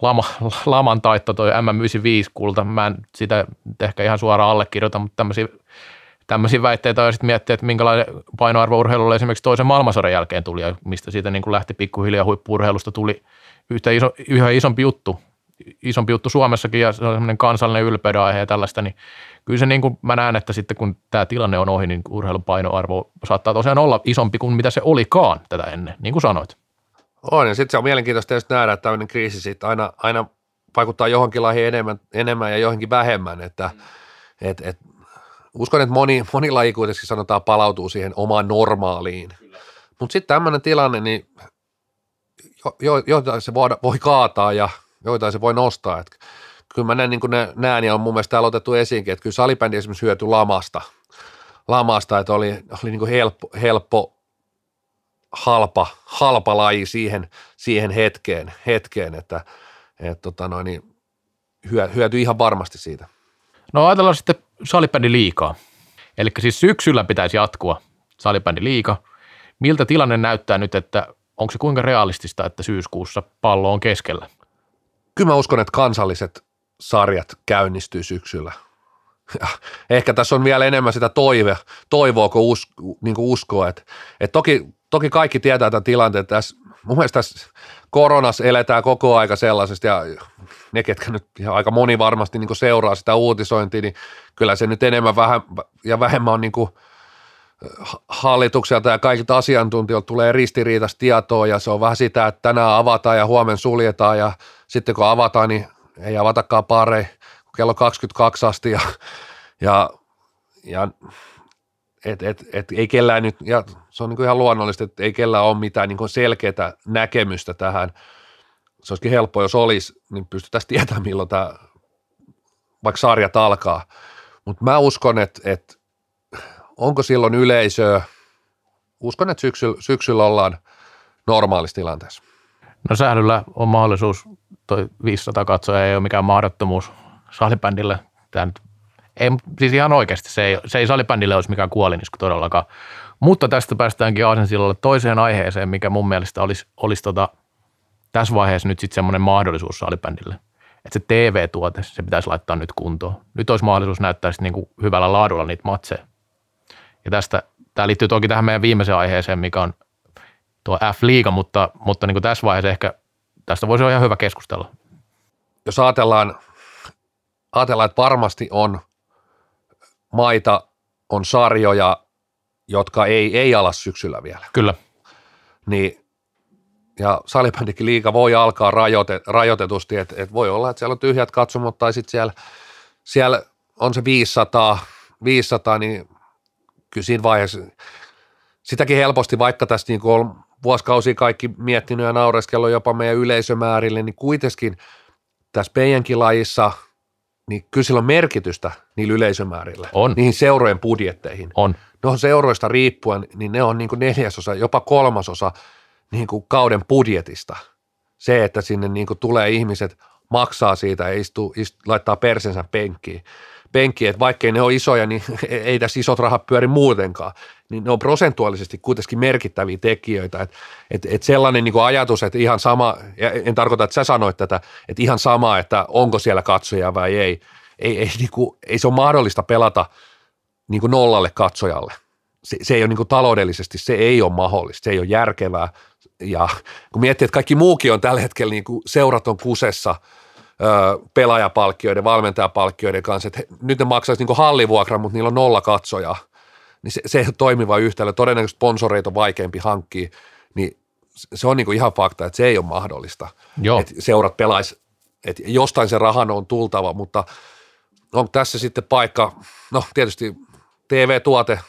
lama, laman taitto toi M95 kulta, mä en sitä ehkä ihan suoraan allekirjoita, mutta tämmöisiä tämmöisiä väitteitä ja sitten miettiä, että minkälainen painoarvo urheilulle esimerkiksi toisen maailmansodan jälkeen tuli ja mistä siitä niin kuin lähti pikkuhiljaa huippuurheilusta tuli yhtä iso, yhä isompi juttu, isompi juttu Suomessakin ja se on semmoinen kansallinen ylpeyden aihe ja tällaista, niin kyllä se niin kuin mä näen, että sitten kun tämä tilanne on ohi, niin urheilun painoarvo saattaa tosiaan olla isompi kuin mitä se olikaan tätä ennen, niin kuin sanoit. On, ja sitten se on mielenkiintoista tietysti nähdä, että tämmöinen kriisi sitten aina, aina vaikuttaa johonkin lajiin enemmän, enemmän ja johonkin vähemmän, että mm. et, et, uskon, että moni, moni laji kuitenkin sanotaan palautuu siihen omaan normaaliin. Mutta sitten tämmöinen tilanne, niin jo, jo, joitain se voi, voi kaataa ja joitain se voi nostaa. Et kyllä mä näen, niin ne, näen ja on mun mielestä täällä otettu esiinkin, että kyllä salibändi esimerkiksi hyötyi lamasta, lamasta että oli, oli niin helppo, helppo halpa, halpa laji siihen, siihen hetkeen, hetkeen että et, tota noin, niin hyö, hyötyi ihan varmasti siitä. No ajatellaan sitten salibändi liikaa. Eli siis syksyllä pitäisi jatkua salibändi liika. Miltä tilanne näyttää nyt, että onko se kuinka realistista, että syyskuussa pallo on keskellä? Kyllä mä uskon, että kansalliset sarjat käynnistyy syksyllä. Ja ehkä tässä on vielä enemmän sitä toive, toivoa kuin, usko, niin kuin uskoa. Että, että toki, toki kaikki tietää tämän tilanteen. Tässä, mun mielestä tässä koronassa eletään koko aika sellaisesta ja ne, ketkä nyt ihan aika moni varmasti niin seuraa sitä uutisointia, niin kyllä se nyt enemmän vähän, ja vähemmän on niin hallitukselta ja kaikilta asiantuntijoilta tulee ristiriitaista tietoa ja se on vähän sitä, että tänään avataan ja huomenna suljetaan ja sitten kun avataan, niin ei avatakaan pare kello 22 asti ja, ja, ja et, et, et, ei kellään nyt, ja se on niin kuin ihan luonnollista, että ei kellään ole mitään niin selkeää näkemystä tähän. Se olisikin helppo, jos olisi, niin pystyttäisiin tietämään, milloin tämä vaikka sarjat alkaa. Mutta mä uskon, että, että onko silloin yleisöä, uskon, että syksyllä, syksyllä ollaan normaalissa tilanteessa. No säädyllä on mahdollisuus, toi 500 katsoja ei ole mikään mahdottomuus salibändille. Tämä nyt, ei, siis ihan oikeasti se ei, se ei salibändille olisi mikään kuolinisku todellakaan. Mutta tästä päästäänkin Aasensillalle toiseen aiheeseen, mikä mun mielestä olisi, olisi tota, tässä vaiheessa nyt sitten semmoinen mahdollisuus salibändille. Että se TV-tuote, se pitäisi laittaa nyt kuntoon. Nyt olisi mahdollisuus näyttää sitten niinku hyvällä laadulla niitä matseja. Ja tästä, tämä liittyy toki tähän meidän viimeiseen aiheeseen, mikä on tuo F-liiga, mutta, mutta niin kuin tässä vaiheessa ehkä tästä voisi olla ihan hyvä keskustella. Jos ajatellaan, ajatellaan, että varmasti on maita, on sarjoja, jotka ei, ei ala syksyllä vielä. Kyllä. Niin, ja salibändikin liiga voi alkaa rajoite, rajoitetusti, että et voi olla, että siellä on tyhjät katsomot tai sitten siellä, siellä on se 500, 500, niin kyllä siinä vaiheessa sitäkin helposti, vaikka tässä niin on vuosikausia kaikki miettinyt ja naureskellut jopa meidän yleisömäärille, niin kuitenkin tässä meidänkin lajissa, niin kyllä sillä on merkitystä niillä yleisömäärillä. On. Niihin seurojen budjetteihin. On. Ne on seuroista riippuen, niin ne on niin kuin neljäsosa, jopa kolmasosa niin kuin kauden budjetista. Se, että sinne niin kuin tulee ihmiset, maksaa siitä ja istuu, istuu, laittaa persensä penkkiin penkkiin, että vaikkei ne ole isoja, niin [laughs] ei tässä isot rahat pyöri muutenkaan, niin ne on prosentuaalisesti kuitenkin merkittäviä tekijöitä, että et, et sellainen niin kuin ajatus, että ihan sama, en tarkoita, että sä sanoit tätä, että ihan sama, että onko siellä katsoja vai ei, ei, ei, niin kuin, ei se ole mahdollista pelata niin kuin nollalle katsojalle. Se, se ei ole niin kuin taloudellisesti, se ei ole mahdollista, se ei ole järkevää, ja kun miettii, että kaikki muukin on tällä hetkellä niin kuin seurat on kusessa – pelaajapalkkioiden, valmentajapalkkioiden kanssa, että nyt ne maksaisi niin hallivuokran, mutta niillä on nolla katsoja, niin se, se ei ole toimiva yhtälö. Todennäköisesti sponsoreita on vaikeampi hankkia, niin se on niin kuin ihan fakta, että se ei ole mahdollista. Joo. Että seurat pelaisi, että jostain se rahan on tultava, mutta on tässä sitten paikka, no tietysti TV-tuote,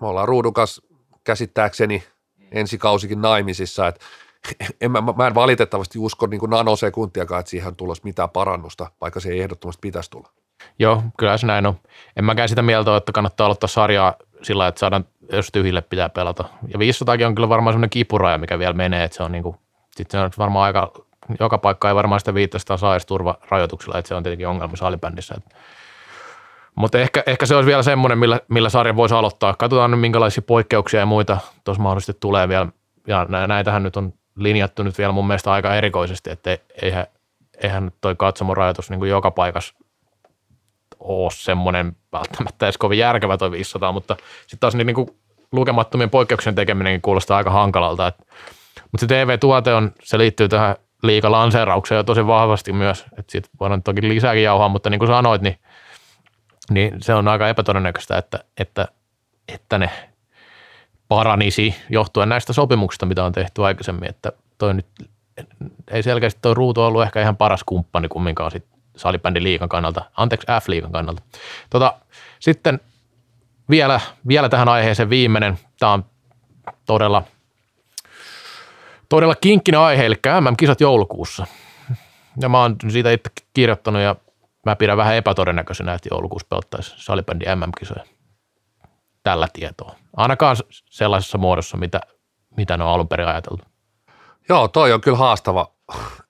me ollaan ruudun kanssa käsittääkseni ensi kausikin naimisissa, että en, mä, mä en valitettavasti usko niin nanosekuntiakaan, että siihen tulossa mitään parannusta, vaikka se ei ehdottomasti pitäisi tulla. Joo, kyllä se näin on. En mäkään sitä mieltä ole, että kannattaa aloittaa sarjaa sillä että saadaan, jos tyhjille pitää pelata. Ja 500 on kyllä varmaan semmoinen kipuraja, mikä vielä menee, että se on niinku, sit se on varmaan aika, joka paikka ei varmaan sitä 500 saa edes turvarajoituksilla, että se on tietenkin ongelma salibändissä. Mutta ehkä, ehkä, se olisi vielä semmoinen, millä, millä sarja voisi aloittaa. Katsotaan nyt, minkälaisia poikkeuksia ja muita tuossa mahdollisesti tulee vielä. Ja näitähän nyt on linjattu nyt vielä mun mielestä aika erikoisesti, että eihän, eihän toi katsomorajoitus niin kuin joka paikassa ole semmoinen välttämättä edes kovin järkevä toi 500, mutta sitten taas niin, niin kuin lukemattomien poikkeuksien tekeminenkin kuulostaa aika hankalalta. mutta se TV-tuote on, se liittyy tähän liikalanseeraukseen jo tosi vahvasti myös, että siitä voidaan toki lisääkin jauhaa, mutta niin kuin sanoit, niin, niin se on aika epätodennäköistä, että, että, että ne paranisi johtuen näistä sopimuksista, mitä on tehty aikaisemmin, että toi nyt ei selkeästi tuo ruutu ollut ehkä ihan paras kumppani kumminkaan sit salibändin liikan kannalta, anteeksi F-liikan kannalta. Tota, sitten vielä, vielä tähän aiheeseen viimeinen, tämä on todella, todella kinkkinen aihe, eli MM-kisat joulukuussa. Ja mä oon siitä itse kirjoittanut ja mä pidän vähän epätodennäköisenä, että joulukuussa pelattaisi salibändi MM-kisoja tällä tietoa. Ainakaan sellaisessa muodossa, mitä, mitä ne on alun perin ajateltu. Joo, toi on kyllä haastava,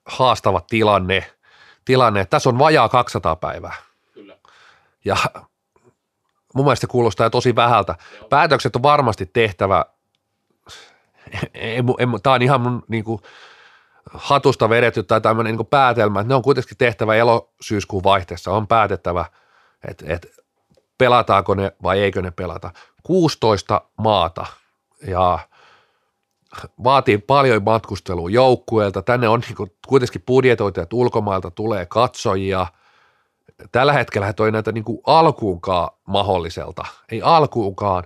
haastava tilanne, tilanne. Tässä on vajaa 200 päivää. Kyllä. Ja mun mielestä kuulostaa tosi vähältä. Päätökset on varmasti tehtävä, tämä on ihan mun niin kuin, hatusta vedetty tai tämmöinen niin päätelmä, että ne on kuitenkin tehtävä elosyyskuun vaihteessa, on päätettävä, että, että pelataanko ne vai eikö ne pelata. 16 maata ja vaatii paljon matkustelua joukkueelta. Tänne on niin kuitenkin budjetoitu, että ulkomailta tulee katsojia. Tällä hetkellä toi näitä niin kuin alkuunkaan mahdolliselta. Ei alkuunkaan.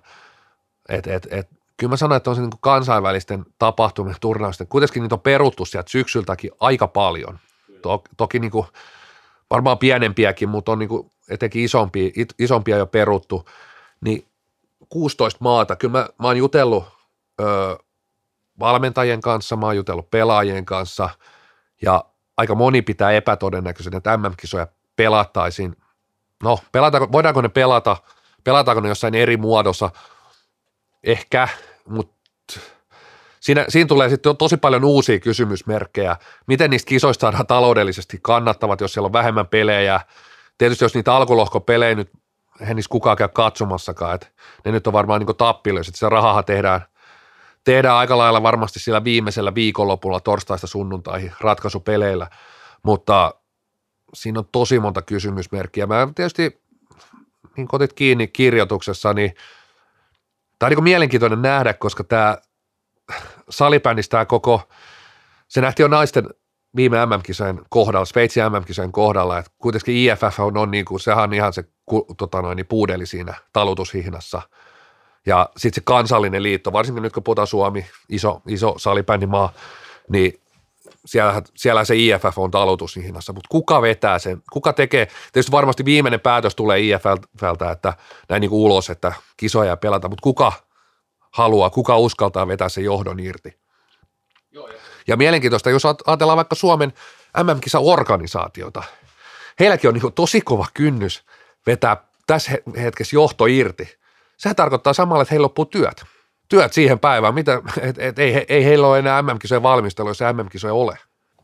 Et, et, et, kyllä mä sanoin, että on se niin kansainvälisten tapahtumien turnausten. Kuitenkin niitä on peruttu sieltä syksyltäkin aika paljon. To, toki niin kuin, varmaan pienempiäkin, mutta on niin kuin etenkin isompia, isompia jo peruttu. Niin 16 maata, kyllä mä, mä oon jutellut öö, valmentajien kanssa, mä oon jutellut pelaajien kanssa ja aika moni pitää epätodennäköisenä, että MM-kisoja pelattaisiin. No, pelataanko, voidaanko ne pelata, pelataanko ne jossain eri muodossa? Ehkä, mutta siinä, siinä tulee sitten tosi paljon uusia kysymysmerkkejä. Miten niistä kisoista saadaan taloudellisesti kannattavat, jos siellä on vähemmän pelejä? Tietysti jos niitä alkulohkopelejä nyt eihän niissä kukaan käy katsomassakaan, että ne nyt on varmaan niin tappille, että se rahaa tehdään tehdään aika lailla varmasti sillä viimeisellä viikonlopulla torstaista sunnuntaihin ratkaisupeleillä, mutta siinä on tosi monta kysymysmerkkiä. Mä tietysti, niin kotit kiinni kirjoituksessa, niin tämä on niin mielenkiintoinen nähdä, koska tämä salibändissä tämä koko, se nähtiin jo naisten viime MM-kisojen kohdalla, Sveitsin MM-kisojen kohdalla, että kuitenkin IFF on, on niin kuin, sehän on ihan se tota noin, niin puudeli siinä talutushihnassa – ja sitten se kansallinen liitto, varsinkin nyt kun puhutaan Suomi, iso, iso salibändimaa, niin siellä, siellä se IFF on talutushihnassa, mutta kuka vetää sen, kuka tekee, tietysti varmasti viimeinen päätös tulee IFFltä, että näin niin kuin ulos, että kisoja pelata, mutta kuka haluaa, kuka uskaltaa vetää sen johdon irti. Ja mielenkiintoista, jos ajatellaan vaikka Suomen MM-kisa-organisaatiota, heilläkin on niin tosi kova kynnys vetää tässä hetkessä johto irti, sehän tarkoittaa samalla, että heillä loppuu työt. Työt siihen päivään, mitä, et, et, ei, ei heillä ole enää MM-kisojen valmistelu, jos MM-kisoja ole.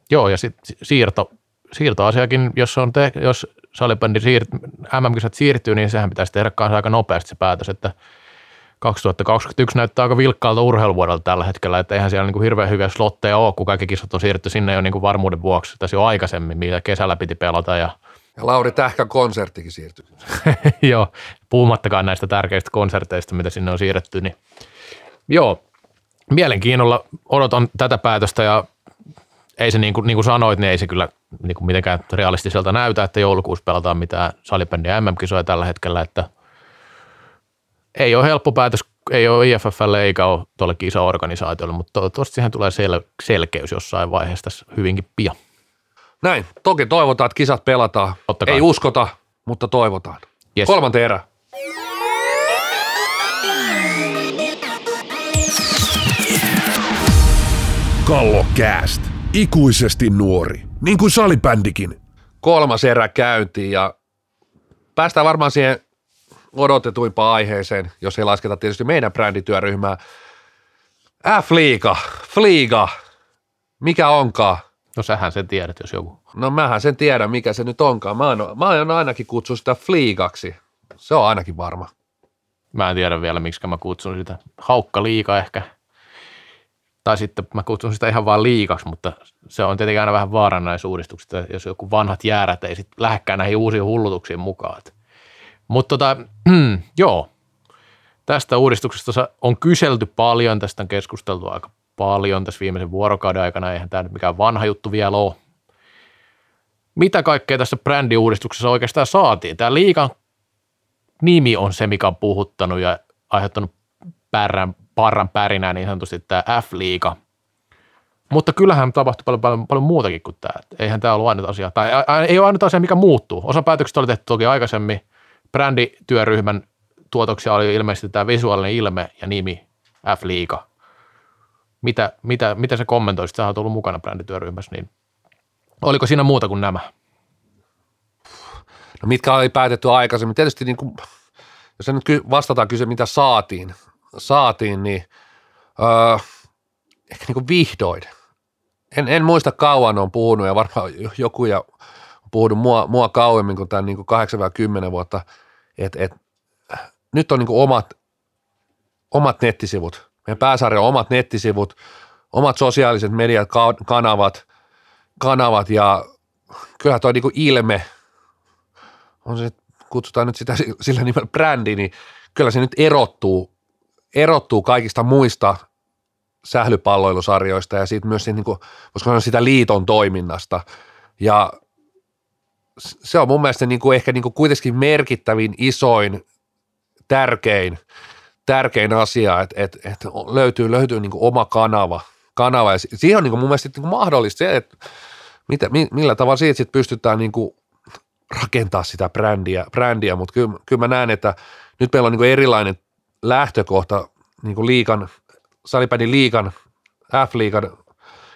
Joo, ja sitten siirto, siirtoasiakin, jos, on te, jos salibändi siir, MM-kisat siirtyy, niin sehän pitäisi tehdä kanssa aika nopeasti se päätös, että 2021 näyttää aika vilkkaalta urheiluvuodelta tällä hetkellä, että eihän siellä niin kuin hirveän hyviä slotteja ole, kun kaikki kisat on siirretty sinne jo niin kuin varmuuden vuoksi, tässä jo aikaisemmin, mitä kesällä piti pelata ja ja Lauri Tähkän konserttikin siirtyi. [laughs] joo, puhumattakaan näistä tärkeistä konserteista, mitä sinne on siirretty, niin joo, mielenkiinnolla odotan tätä päätöstä ja ei se niin kuin, niin kuin sanoit, niin ei se kyllä niin kuin mitenkään realistiselta näytä, että joulukuussa pelataan mitään salibändiä MM-kisoja tällä hetkellä, että ei ole helppo päätös, ei ole IFFlle eikä ole tuolle kisaorganisaatiolle, mutta toivottavasti siihen tulee sel- selkeys jossain vaiheessa tässä hyvinkin pian. Näin. Toki toivotaan, että kisat pelataan. Ei uskota, mutta toivotaan. Yes. Kolmanteen erä. Kallo Cast. Ikuisesti nuori. Niin kuin salibändikin. Kolmas erä käyntiin ja päästään varmaan siihen odotetuimpaan aiheeseen, jos ei lasketa tietysti meidän brändityöryhmää. F-liiga, Fliiga, mikä onkaan? No sähän sen tiedät, jos joku. No mähän sen tiedän, mikä se nyt onkaan. Mä oon, mä oon ainakin kutsu sitä Fliigaksi. Se on ainakin varma. Mä en tiedä vielä, miksi mä kutsun sitä. Haukka liika ehkä. Tai sitten mä kutsun sitä ihan vaan liikaksi, mutta se on tietenkin aina vähän vaaran näissä uudistuksissa, jos joku vanhat jäärät ei sitten lähdekään näihin uusiin hullutuksiin mukaan. Mutta tota, [clears throat] joo, tästä uudistuksesta on kyselty paljon, tästä on keskusteltu aika paljon tässä viimeisen vuorokauden aikana, eihän tämä nyt mikään vanha juttu vielä ole. Mitä kaikkea tässä brändiuudistuksessa oikeastaan saatiin? Tämä liikan nimi on se, mikä on puhuttanut ja aiheuttanut pärrän, parran pärinää niin sanotusti tämä F-liiga. Mutta kyllähän tapahtui paljon, paljon, paljon muutakin kuin tämä. Eihän tämä ollut ainut asia, tai ei ole ainut asia, mikä muuttuu. Osa päätöksistä oli tehty toki aikaisemmin. Brändityöryhmän tuotoksia oli ilmeisesti tämä visuaalinen ilme ja nimi F-liiga. Mitä, mitä, mitä se kommentoi, sä oot ollut mukana brändityöryhmässä, niin oliko siinä muuta kuin nämä? No mitkä oli päätetty aikaisemmin? Tietysti niin kuin, jos nyt vastataan kyse, mitä saatiin, saatiin niin öö, ehkä niin kuin vihdoin. En, en muista kauan on puhunut ja varmaan joku ja puhunut mua, mua kauemmin kuin tämän niin 8-10 vuotta, että et, nyt on niin kuin omat, omat nettisivut. Meidän pääsarja on omat nettisivut, omat sosiaaliset mediat, kanavat, kanavat ja kyllä toi niin kuin ilme – on se, kutsutaan nyt sitä sillä nimellä brändi, niin kyllä se nyt erottuu, erottuu kaikista muista sählypalloilusarjoista ja siitä myös siitä, niin kuin, sitä liiton toiminnasta. Ja se on mun mielestä niin kuin ehkä niin kuin kuitenkin merkittävin, isoin, tärkein, tärkein asia, että, että, että löytyy, löytyy niin kuin oma kanava, kanava. Ja siihen on niin kuin mun mielestä niin kuin mahdollista se, että mitä, millä tavalla siitä sitten pystytään niin kuin rakentaa sitä brändiä, brändiä. Mutta kyllä, kyllä mä näen, että nyt meillä on niin erilainen lähtökohta niin kuin liikan, salipädin liikan, F-liikan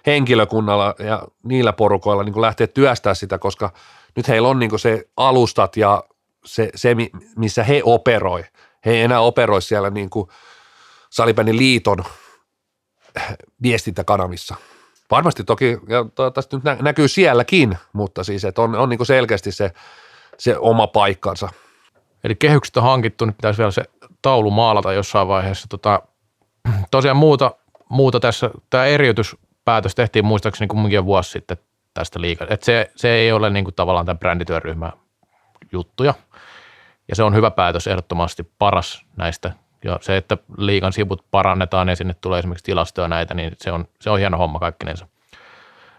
henkilökunnalla ja niillä porukoilla niin lähteä työstää sitä, koska nyt heillä on niin se alustat ja se, se, missä he operoi. He ei enää operoi siellä niin kuin liiton viestintäkanavissa – Varmasti toki, ja toivottavasti nyt näkyy sielläkin, mutta siis, että on, on niin selkeästi se, se oma paikkansa. Eli kehykset on hankittu, nyt pitäisi vielä se taulu maalata jossain vaiheessa. Tota, tosiaan muuta, muuta tässä, tämä eriytyspäätös tehtiin muistaakseni kumminkin vuosi sitten tästä liikaa. Että se, se ei ole niin kuin tavallaan tämän brändityöryhmän juttuja. Ja se on hyvä päätös, ehdottomasti paras näistä ja se, että liikan sivut parannetaan ja sinne tulee esimerkiksi tilastoja näitä, niin se on, se on hieno homma kaikkinensa.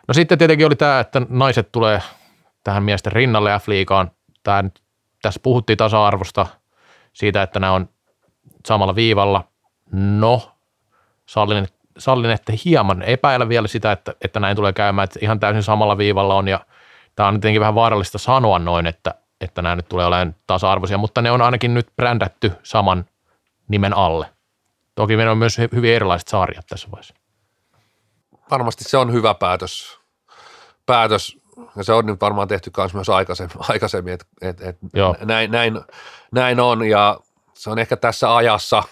No sitten tietenkin oli tämä, että naiset tulee tähän miesten rinnalle F-liigaan. Tämä, tässä puhuttiin tasa-arvosta siitä, että nämä on samalla viivalla. No, sallin, sallin että hieman epäillä vielä sitä, että, että näin tulee käymään, että ihan täysin samalla viivalla on ja tämä on tietenkin vähän vaarallista sanoa noin, että, että nämä nyt tulee olemaan tasa-arvoisia, mutta ne on ainakin nyt brändätty saman nimen alle. Toki meillä on myös hyvin erilaiset sarjat tässä vaiheessa. Varmasti se on hyvä päätös. Päätös, ja se on nyt varmaan tehty myös aikaisemmin, [laughs] aikaisemmin että et, et näin, näin, näin, on, ja se on ehkä tässä ajassa,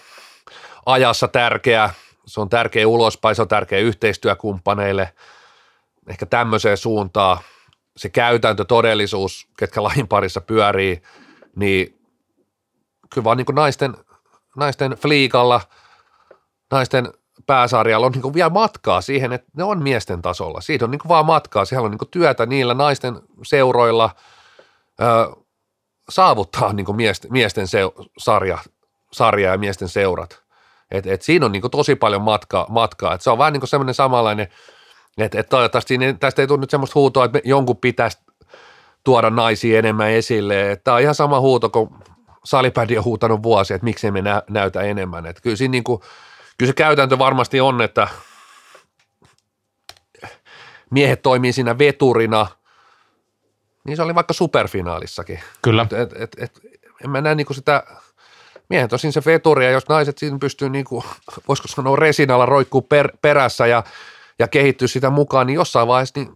ajassa tärkeä, se on tärkeä ulospäin, se on tärkeä yhteistyökumppaneille, ehkä tämmöiseen suuntaan, se käytäntö, todellisuus, ketkä [laughs] lajin parissa pyörii, niin kyllä vaan niin naisten – naisten fliikalla, naisten pääsarjalla on niin vielä matkaa siihen, että ne on miesten tasolla. Siitä on niin vaan matkaa, siellä on niin työtä niillä naisten seuroilla ö, saavuttaa niin miesten, miesten se, sarja, sarja ja miesten seurat. Et, et siinä on niin tosi paljon matkaa, matkaa. Et se on vähän niin semmoinen samanlainen, että et toivottavasti tästä ei tule nyt semmoista huutoa, että jonkun pitäisi tuoda naisia enemmän esille. Tämä on ihan sama huuto kuin salipädi on huutanut vuosia, että miksi me nä- näytä enemmän. Että kyllä, siinä niin kuin, kyllä se käytäntö varmasti on, että miehet toimii siinä veturina, niin se oli vaikka superfinaalissakin. Kyllä. Et, et, et, en mä näe niin kuin sitä, miehet on siinä se veturi, ja jos naiset siinä pystyy, niin kuin, voisiko sanoa resinalla roikkuu per, perässä ja, ja kehittyy sitä mukaan, niin jossain vaiheessa niin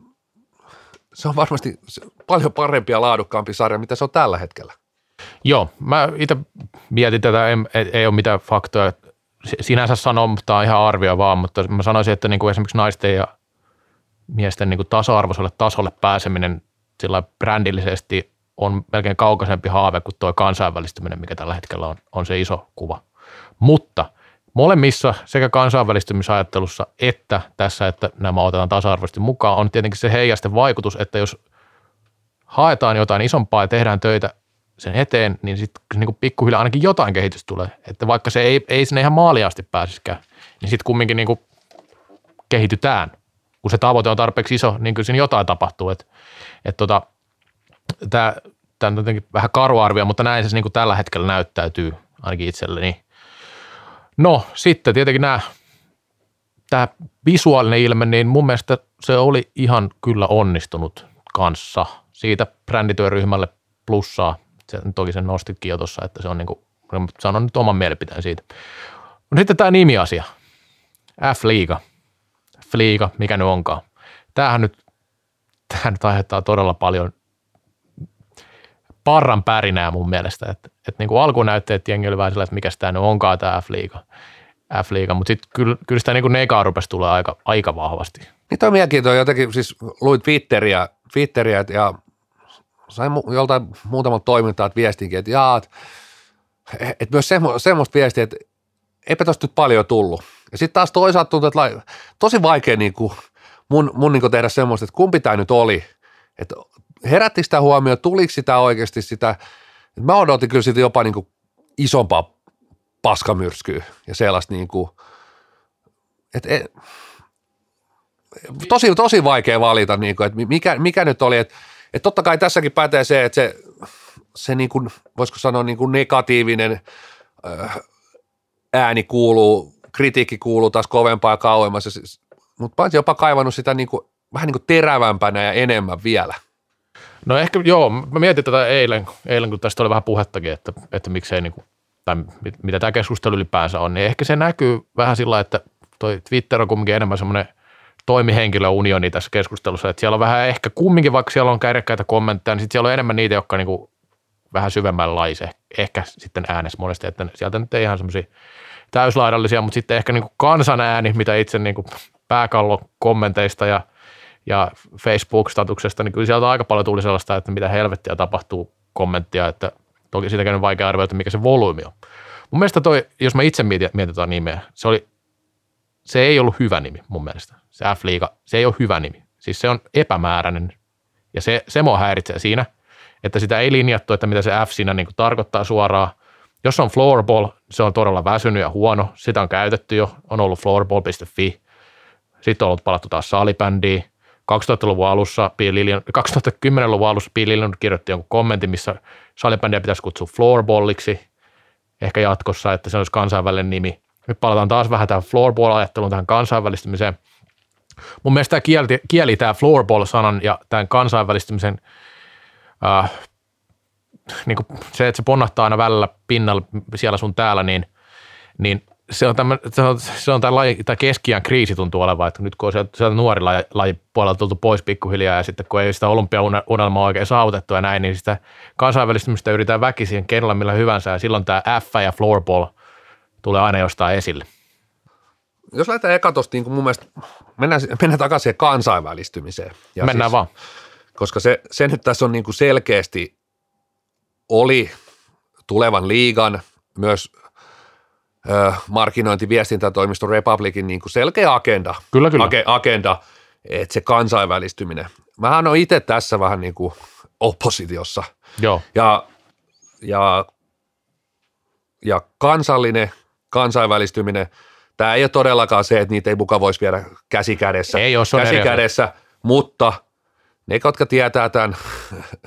se on varmasti paljon parempi ja laadukkaampi sarja, mitä se on tällä hetkellä. Joo, mä itse mietin tätä, ei, ei, ei ole mitään faktoja sinänsä sanoa, mutta tämä on ihan arvio vaan, mutta mä sanoisin, että niin kuin esimerkiksi naisten ja miesten niin kuin tasa-arvoiselle tasolle pääseminen sillä brändillisesti on melkein kaukaisempi haave kuin tuo kansainvälistyminen, mikä tällä hetkellä on, on se iso kuva. Mutta molemmissa sekä kansainvälistymisajattelussa että tässä, että nämä otetaan tasa-arvoisesti mukaan, on tietenkin se heijasten vaikutus, että jos haetaan jotain isompaa ja tehdään töitä sen eteen, niin sitten niin pikkuhiljaa ainakin jotain kehitystä tulee. Että vaikka se ei, ei sinne ihan maaliasti pääsisikään, niin sitten kumminkin niin kuin kehitytään. Kun se tavoite on tarpeeksi iso, niin kyllä siinä jotain tapahtuu. Että et tota, tämä, tämä on jotenkin vähän karuarvia, mutta näin se niin kuin tällä hetkellä näyttäytyy ainakin itselleni. No sitten tietenkin nämä, tämä visuaalinen ilme, niin mun mielestä se oli ihan kyllä onnistunut kanssa. Siitä brändityöryhmälle plussaa. Se, toki sen nostitkin jo tuossa, että se on niin kuin, sanon nyt oman mielipiteen siitä. No sitten tämä nimiasia. F-liiga. F-liiga, mikä nyt onkaan. Tämähän nyt, tämähän nyt aiheuttaa todella paljon parran pärinää mun mielestä. Että, että niin kuin että jengi oli vähän sillä, että mikä tämä nyt onkaan tämä F-liiga. F-liiga, mutta sitten kyllä, kyllä sitä niin negaa rupesi tulee aika, aika vahvasti. Niin toi mielenkiintoinen jotenkin, siis luin Twitteriä, Twitteriä ja sain mu- joltain muutamalta toimintaa viestinkin, että jaa, että et myös semmo, semmoista viestiä, että eipä tosta nyt paljon tullut. Ja sitten taas toisaalta tuntuu, että tosi vaikea niin kuin mun, mun niin kuin tehdä semmoista, että kumpi tämä nyt oli. Että herätti sitä huomioon, tuliko sitä oikeasti sitä, mä odotin kyllä sitä jopa niin kuin isompaa paskamyrskyä ja sellaista niin kuin, että et, tosi, tosi vaikea valita, niin kuin, että mikä, mikä nyt oli, että, että totta kai tässäkin pätee se, että se, se niin kuin, voisiko sanoa niin kuin negatiivinen ääni kuuluu, kritiikki kuuluu taas kovempaa ja kauemmas, mutta mä olisin jopa kaivannut sitä niin kuin, vähän niin kuin terävämpänä ja enemmän vielä. No ehkä joo, mä mietin tätä eilen, eilen kun tästä oli vähän puhettakin, että, että miksei niin kuin, tai mitä tämä keskustelu ylipäänsä on, niin ehkä se näkyy vähän sillä, että toi Twitter on kumminkin enemmän semmoinen toimihenkilöunioni tässä keskustelussa, että siellä on vähän ehkä kumminkin, vaikka siellä on kärkkäitä kommentteja, niin sitten siellä on enemmän niitä, jotka niin kuin vähän syvemmällä laise, ehkä sitten äänessä monesti, että sieltä nyt ei ihan semmoisia täyslaidallisia, mutta sitten ehkä niin kansan ääni, mitä itse niin kuin pääkallo kommenteista ja – ja Facebook-statuksesta, niin kyllä sieltä aika paljon tuli sellaista, että mitä helvettiä tapahtuu kommenttia, että toki siitäkin on vaikea arvioida, mikä se volyymi on. Mun mielestä toi, jos mä itse mietin, mietitään nimeä, se, oli, se ei ollut hyvä nimi mun mielestä. Se F-liiga, se ei ole hyvä nimi. Siis se on epämääräinen ja se, se mua häiritsee siinä, että sitä ei linjattu, että mitä se F siinä niin kuin tarkoittaa suoraan. Jos on floorball, se on todella väsynyt ja huono. Sitä on käytetty jo, on ollut floorball.fi. Sitten on ollut palattu taas salibändiin 2000-luvun alussa, 2010-luvun alussa Bill Lillian kirjoitti jonkun kommentin, missä salibändiä pitäisi kutsua floorballiksi, ehkä jatkossa, että se olisi kansainvälinen nimi. Nyt palataan taas vähän tähän floorball-ajatteluun, tähän kansainvälistymiseen. Mun mielestä tämä kieli, kieli tämä floorball-sanan ja tämän kansainvälistymisen äh, niin kuin se, että se ponnahtaa aina välillä pinnalla siellä sun täällä, niin, niin se on, tämän, se on, se on tämä, laji, tämä keskiään kriisi tuntuu olevan, että nyt kun on sieltä, laji, laji puolella tultu pois pikkuhiljaa ja sitten kun ei sitä olympiaunelmaa oikein saavutettu ja näin, niin sitä kansainvälistymistä yritetään väkisin kenellä millä hyvänsä ja silloin tämä F ja floorball tulee aina jostain esille. Jos lähdetään eka tosta, niin mun mielestä mennään, mennään takaisin kansainvälistymiseen. Ja mennään siis, vaan. Koska se, se nyt tässä on niin kuin selkeästi oli tulevan liigan, myös markkinointiviestintätoimisto Republicin niin kuin selkeä agenda. Kyllä, kyllä. Age, agenda, että se kansainvälistyminen. Mähän on itse tässä vähän niin kuin oppositiossa. Joo. Ja, ja, ja kansallinen kansainvälistyminen, tämä ei ole todellakaan se, että niitä ei muka voisi viedä käsi kädessä. Ei ole, käsi kädessä, mutta ne, jotka tietää tämän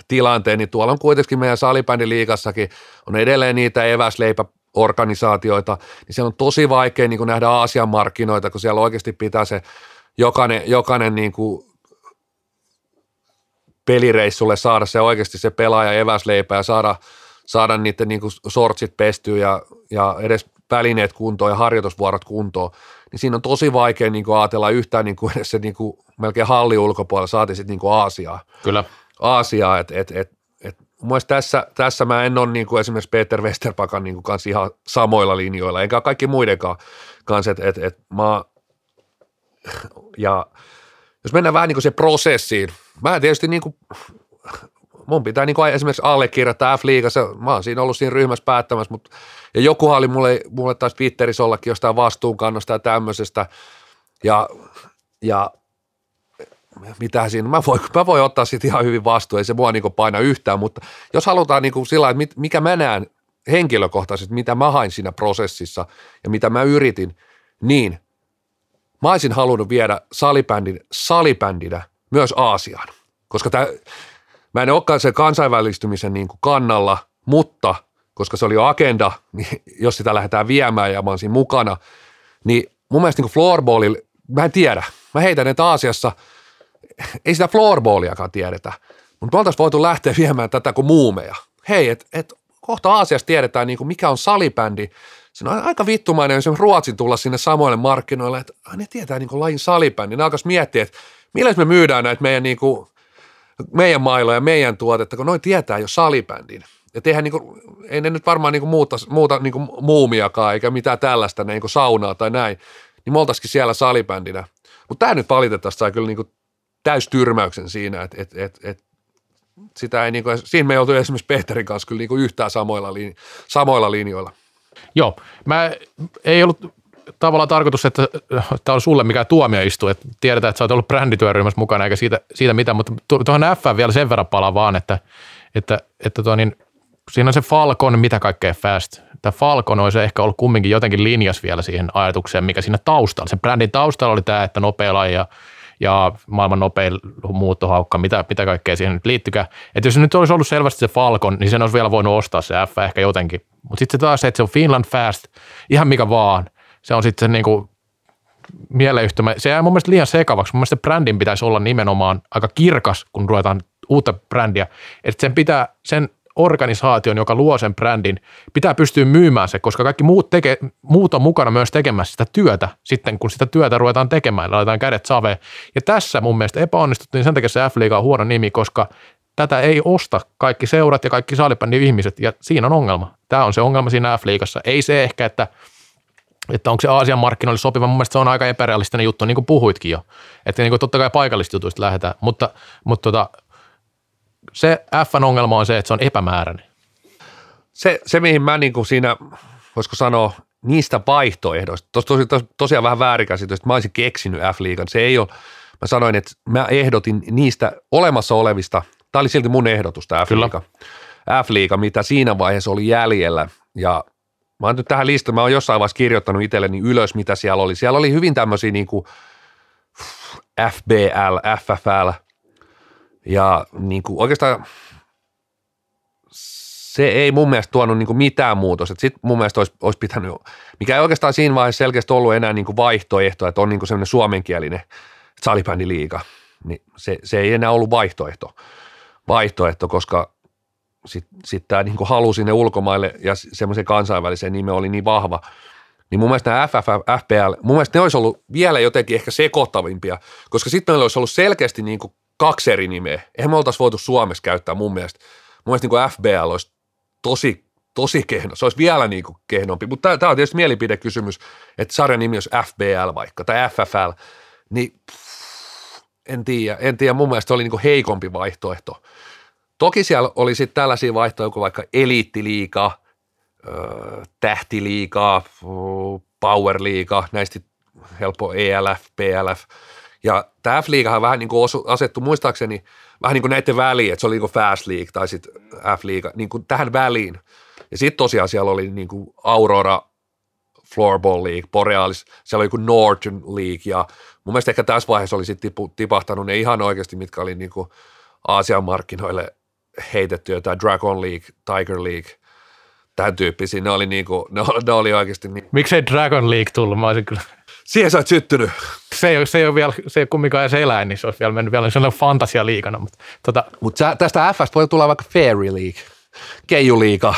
tilanteen, niin tuolla on kuitenkin meidän salibändiliigassakin on edelleen niitä eväsleipä organisaatioita, niin siellä on tosi vaikea niin kuin nähdä Aasian markkinoita, kun siellä oikeasti pitää se jokainen, jokainen niin kuin pelireissulle saada se oikeasti se pelaaja eväsleipä ja saada, saada niiden niin kuin sortsit pestyä ja, ja edes välineet kuntoon ja harjoitusvuorot kuntoon, niin siinä on tosi vaikea niin kuin ajatella yhtään niin kuin edes se niin kuin melkein halli ulkopuolella, saati sitten niin kuin Aasiaa. Kyllä. Aasiaa, että et, et, et, mun mielestä tässä, tässä mä en ole niin kuin esimerkiksi Peter Westerpakan niin kuin kanssa ihan samoilla linjoilla, enkä kaikki muidenkaan kanssa, että et, et mä, ja jos mennään vähän niin kuin se prosessiin, mä tietysti niin kuin, mun pitää niin kuin esimerkiksi allekirjoittaa F-liigassa, mä oon siinä ollut siinä ryhmässä päättämässä, mutta, ja joku oli mulle, mulle taas Twitterissä ollakin jostain vastuunkannosta ja tämmöisestä, ja, ja mitä siinä, mä voin, mä voin ottaa siitä ihan hyvin vastuun, ei se mua niin paina yhtään, mutta jos halutaan niin sillä että mikä mä näen henkilökohtaisesti, mitä mä hain siinä prosessissa ja mitä mä yritin, niin mä olisin halunnut viedä salibändin salibändinä myös Aasiaan, koska tämä, mä en olekaan sen kansainvälistymisen niin kuin kannalla, mutta koska se oli jo agenda, niin [laughs] jos sitä lähdetään viemään ja mä oon siinä mukana, niin mun mielestä niin floorballilla, mä en tiedä, mä heitän, että Aasiassa – ei sitä floorballiakaan tiedetä, mutta me oltaisiin voitu lähteä viemään tätä kuin muumeja. Hei, että et, kohta Aasiassa tiedetään niin kuin mikä on salibändi. Se on aika vittumainen, jos Ruotsin tulla sinne samoille markkinoille, että ne tietää niin kuin lajin salibändi. Ne alkaisi miettiä, että millä me myydään näitä meidän, niin kuin, meidän ja meidän tuotetta, kun noin tietää jo salibändin. Ja tehdään niin kuin, ei ne nyt varmaan niin kuin muuta, muuta niin kuin muumiakaan eikä mitään tällaista, niin kuin saunaa tai näin, niin me siellä salibändinä. Mutta tämä nyt valitettavasti sai kyllä niin kuin täystyrmäyksen siinä, että et, et, et, sitä ei, niin kuin, siinä me ei oltu esimerkiksi Peterin kanssa kyllä niin kuin yhtään samoilla, lin, samoilla linjoilla. Joo, mä ei ollut tavallaan tarkoitus, että tämä on sulle mikä tuomioistu, että tiedetään, että sä oot ollut brändityöryhmässä mukana eikä siitä, siitä mitään, mutta tuohon F vielä sen verran palaa vaan, että, että, että tuo niin, siinä on se Falcon, mitä kaikkea fast. Tämä Falcon olisi ehkä ollut kumminkin jotenkin linjas vielä siihen ajatukseen, mikä siinä taustalla. Se brändin taustalla oli tämä, että nopea ja ja maailman nopein muuttohaukka, mitä, mitä kaikkea siihen nyt liittykään. Että jos nyt olisi ollut selvästi se Falcon, niin sen olisi vielä voinut ostaa se F ehkä jotenkin. Mutta sitten se taas se, että se on Finland Fast, ihan mikä vaan. Se on sitten se niinku mieleyhtymä. Se jää mun mielestä liian sekavaksi. Mun mielestä brändin pitäisi olla nimenomaan aika kirkas, kun ruvetaan uutta brändiä. Että sen pitää, sen organisaation, joka luo sen brändin, pitää pystyä myymään se, koska kaikki muut, teke, muut on mukana myös tekemässä sitä työtä sitten, kun sitä työtä ruvetaan tekemään, laitetaan kädet saveen. Ja tässä mun mielestä epäonnistuttiin, sen takia se F-liiga on huono nimi, koska tätä ei osta kaikki seurat ja kaikki saalibändin ihmiset, ja siinä on ongelma. Tämä on se ongelma siinä F-liigassa. Ei se ehkä, että että onko se Aasian markkinoille sopiva, mun mielestä se on aika epärealistinen juttu, niin kuin puhuitkin jo. Että niin kuin totta kai paikallista jutuista lähdetään, mutta, mutta tota, se F-ongelma on se, että se on epämääräinen. Se, se mihin mä niin kuin siinä, voisiko sanoa, niistä vaihtoehdoista, tos, tosi, tos, tosiaan vähän väärikäsitystä, mä olisin keksinyt F-liigan, se ei ole, mä sanoin, että mä ehdotin niistä olemassa olevista, tämä oli silti mun ehdotus tämä F-liiga, F-liiga, mitä siinä vaiheessa oli jäljellä, ja mä oon nyt tähän listaan, mä oon jossain vaiheessa kirjoittanut itselleni ylös, mitä siellä oli, siellä oli hyvin tämmöisiä niin kuin FBL, FFL, ja niin kuin oikeastaan se ei mun mielestä tuonut niin kuin mitään muutosta. Sitten mun mielestä olisi, olisi pitänyt, mikä ei oikeastaan siinä vaiheessa selkeästi ollut enää niin kuin vaihtoehto, että on niin kuin semmoinen suomenkielinen salibändiliiga. Niin se, se ei enää ollut vaihtoehto, vaihtoehto koska sitten sit tämä niin kuin halu sinne ulkomaille ja semmoisen kansainväliseen nime oli niin vahva. Niin mun mielestä nämä FF, FPL, mun mielestä ne olisi ollut vielä jotenkin ehkä sekoittavimpia, koska sitten meillä olisi ollut selkeästi niin kuin kaksi eri nimeä. Eihän me oltaisi voitu Suomessa käyttää mun mielestä. Mun mielestä niin FBL olisi tosi, tosi kehno. Se olisi vielä niin kuin kehnompi. Mutta tämä on tietysti mielipidekysymys, että sarjan nimi olisi FBL vaikka tai FFL. Niin pff, en tiedä. En tiedä. Mun mielestä se oli niin kuin heikompi vaihtoehto. Toki siellä oli sitten tällaisia vaihtoehtoja kuin vaikka eliittiliiga, tähtiliiga, powerliiga, näistä helppo ELF, PLF – ja tämä F-liigahan vähän niin kuin osu, asettu muistaakseni vähän niin kuin näiden väliin, että se oli niin kuin Fast League tai sitten F-liiga, niin kuin tähän väliin. Ja sitten tosiaan siellä oli niin kuin Aurora Floorball League, Borealis, siellä oli joku Northern League ja mun mielestä ehkä tässä vaiheessa oli sitten tipahtanut ne ihan oikeasti, mitkä oli niin kuin Aasian markkinoille heitetty, jotain Dragon League, Tiger League, tämän tyyppisiä, ne oli, niin kuin, ne, ne oli oikeasti niin. Miksei Dragon League tullut? Mä olisin kyllä Siihen sä oot syttynyt. Se ei, ole, se ei ole vielä, se ei kumminkaan edes eläin, niin se olisi vielä mennyt vielä sellainen fantasia liikana. Mutta, tota. Mut sä, tästä Fstä voi tulla vaikka Fairy League, Keiju Liiga.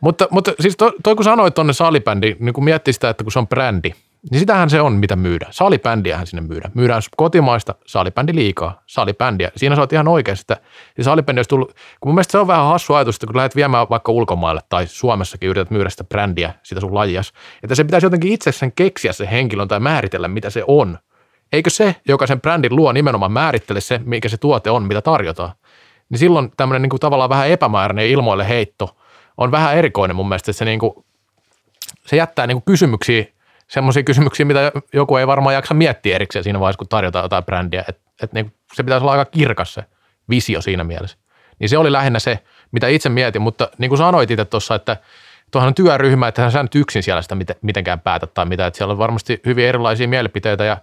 Mutta, mutta siis toi, toi kun sanoit tuonne salibändi, niin kun miettii sitä, että kun se on brändi, Niin sitähän se on, mitä myydään. Salibändiähän sinne myydään. Myydään kotimaista salibändi liikaa, salibändiä. Siinä sä oot ihan oikeassa, että se salibändi olisi tullut, kun mun mielestä se on vähän hassu ajatus, että kun lähdet viemään vaikka ulkomaille tai Suomessakin yrität myydä sitä brändiä, sitä sun lajias, että se pitäisi jotenkin itse sen keksiä se henkilön tai määritellä, mitä se on. Eikö se, joka sen brändin luo, nimenomaan määrittele se, mikä se tuote on, mitä tarjotaan? Niin silloin tämmöinen niin kuin tavallaan vähän epämääräinen ilmoille heitto on vähän erikoinen mun mielestä, että se, niin kuin, se jättää niin kuin kysymyksiä semmoisia kysymyksiä, mitä joku ei varmaan jaksa miettiä erikseen siinä vaiheessa, kun tarjotaan jotain brändiä. Et, et niin, se pitäisi olla aika kirkas se visio siinä mielessä. Niin se oli lähinnä se, mitä itse mietin, mutta niin kuin sanoit itse tuossa, että tuohan on työryhmä, että sä nyt yksin siellä sitä mitenkään päätä tai mitä, että siellä on varmasti hyvin erilaisia mielipiteitä ja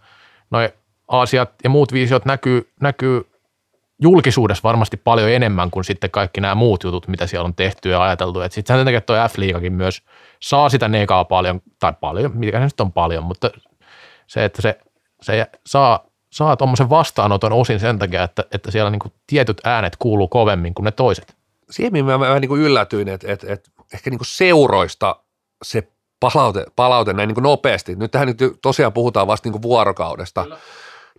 noin asiat ja muut visiot näkyy, näkyy julkisuudessa varmasti paljon enemmän kuin sitten kaikki nämä muut jutut, mitä siellä on tehty ja ajateltu. Sitten sen takia tuo F-liigakin myös saa sitä negaa paljon, tai paljon, mikä se nyt on paljon, mutta se, että se, se saa, saa tuommoisen vastaanoton osin sen takia, että, että siellä niin tietyt äänet kuuluu kovemmin kuin ne toiset. Siihen mä vähän niin yllätyin, että, että, että ehkä niin seuroista se palaute, palaute näin niin nopeasti. Nyt tähän nyt tosiaan puhutaan vasta niin vuorokaudesta. Kyllä.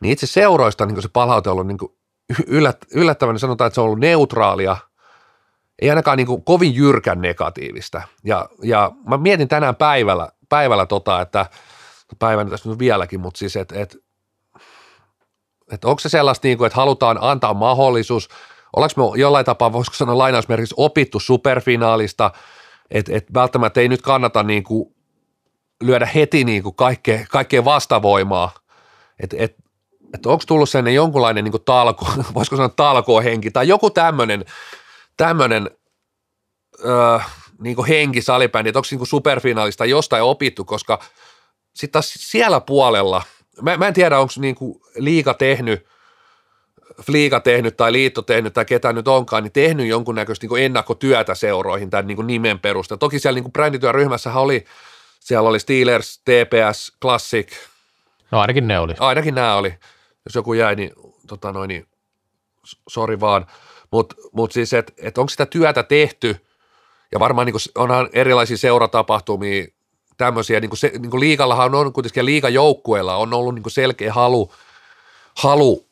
Niin itse seuroista niin se palaute on ollut niin yllät, yllättävän, sanotaan, että se on ollut neutraalia, ei ainakaan niin kuin kovin jyrkän negatiivista. Ja, ja mä mietin tänään päivällä, päivällä tota, että päivänä tässä nyt vieläkin, mutta siis, että et, et onko se sellaista, niin kuin, että halutaan antaa mahdollisuus, ollaanko me jollain tapaa, voisiko sanoa lainausmerkissä, opittu superfinaalista, että et välttämättä ei nyt kannata niin kuin lyödä heti niin kuin kaikkea, kaikkea vastavoimaa, että et, että onko tullut sellainen jonkunlainen niin talko, [laughs] voisiko sanoa talkohenki tai joku tämmöinen, tämmöinen öö, niin henki salibändi, että onko niin superfinaalista jostain opittu, koska sitten taas siellä puolella, mä, mä en tiedä onko niin liika tehnyt, Fliika tehnyt tai liitto tehnyt tai ketä nyt onkaan, niin tehnyt jonkunnäköistä niin ennakkotyötä seuroihin tämän niin nimen perusteella. Toki siellä niin brändityöryhmässä oli, siellä oli Steelers, TPS, Classic. No ainakin ne oli. Ainakin nämä oli jos joku jäi, niin, tota noin, niin sori vaan. Mutta mut siis, että et onko sitä työtä tehty, ja varmaan niin onhan erilaisia seuratapahtumia, tämmöisiä, niin kuin, se, niin kuin liikallahan on kuitenkin, liikajoukkueella on ollut niin kuin selkeä halu, halu,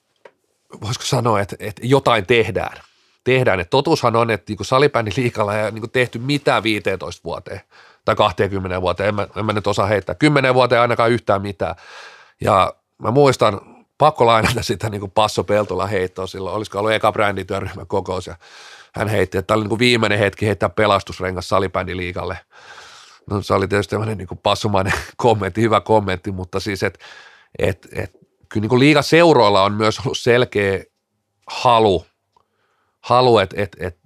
voisiko sanoa, että, että jotain tehdään. Tehdään, että totuushan on, että niin salibändin liikalla ei niin tehty mitään 15 vuoteen tai 20 vuoteen, en mä, en mä nyt osaa heittää. 10 vuoteen ainakaan yhtään mitään. Ja mä muistan, pakko lainata sitä niin kuin Passo Peltola heittoa silloin, olisiko ollut eka brändityöryhmän kokous ja hän heitti, että tämä oli niin kuin viimeinen hetki heittää pelastusrengas salibändiliikalle. No se oli tietysti tämmöinen niin kuin passumainen [laughs] kommentti, hyvä kommentti, mutta siis, että et, et, kyllä niin kuin liigaseuroilla on myös ollut selkeä halu, halu että et, et,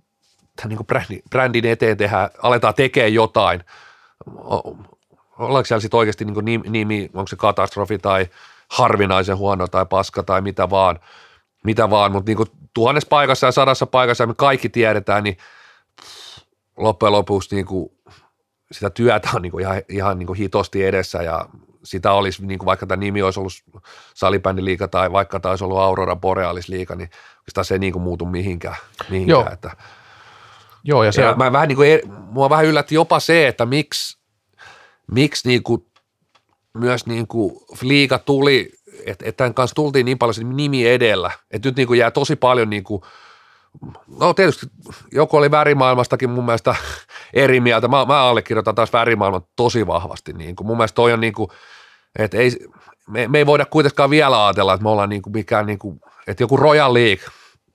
niin kuin brändin, brändin eteen tehdä, aletaan tekemään jotain. Ollaanko siellä sitten oikeasti niin kuin nimi, onko se katastrofi tai – harvinaisen huono tai paska tai mitä vaan, mitä vaan, mutta niin kuin tuhannessa paikassa ja sadassa paikassa ja me kaikki tiedetään, niin loppujen lopuksi niin kuin sitä työtä on niin kuin ihan, ihan niin kuin hitosti edessä ja sitä olisi, niin kuin vaikka tämä nimi olisi ollut salibändiliiga tai vaikka tämä olisi ollut Aurora Borealis liiga, niin sitä se ei niin kuin muutu mihinkään. mihinkään Joo. että. Joo, ja se... Ja mä vähän niin kuin, e- mua vähän yllätti jopa se, että miksi, miksi niin kuin myös niin kuin liiga tuli, että et tämän kanssa tultiin niin paljon nimi edellä, että nyt niin kuin jää tosi paljon niin kuin, no tietysti joku oli värimaailmastakin mun mielestä [laughs] eri mieltä, mä, mä allekirjoitan taas värimaailman tosi vahvasti, niin kuin, mun mielestä toi on niin kuin, että ei, me, me ei voida kuitenkaan vielä ajatella, että me ollaan niin kuin mikään niin kuin, että joku Royal League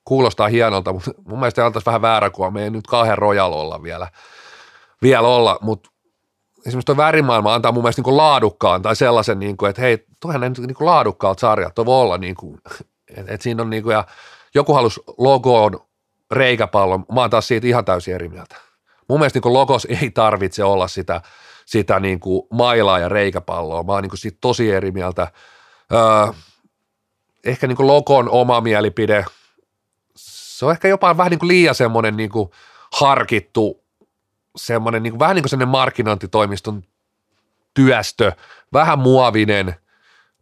kuulostaa hienolta, mutta mun mielestä antaisi vähän väärä kuva, me ei nyt kauhean Royal olla vielä, vielä olla, mutta esimerkiksi tuo värimaailma antaa mun mielestä niin laadukkaan tai sellaisen, niin kuin, että hei, toihan ne niin laadukkaalta sarjat, toi voi olla, niin kuin, että, että siinä on niin kuin, ja joku halusi logoon reikäpallon, mä oon taas siitä ihan täysin eri mieltä. Mun mielestä niin logos [laughs] ei tarvitse olla sitä, sitä niin kuin mailaa ja reikäpalloa, mä oon niin kuin siitä tosi eri mieltä. Öö, ehkä niin kuin logon oma mielipide, se on ehkä jopa vähän niin kuin liian semmoinen niin kuin harkittu semmoinen niin kuin, vähän niin kuin semmoinen markkinointitoimiston työstö, vähän muovinen,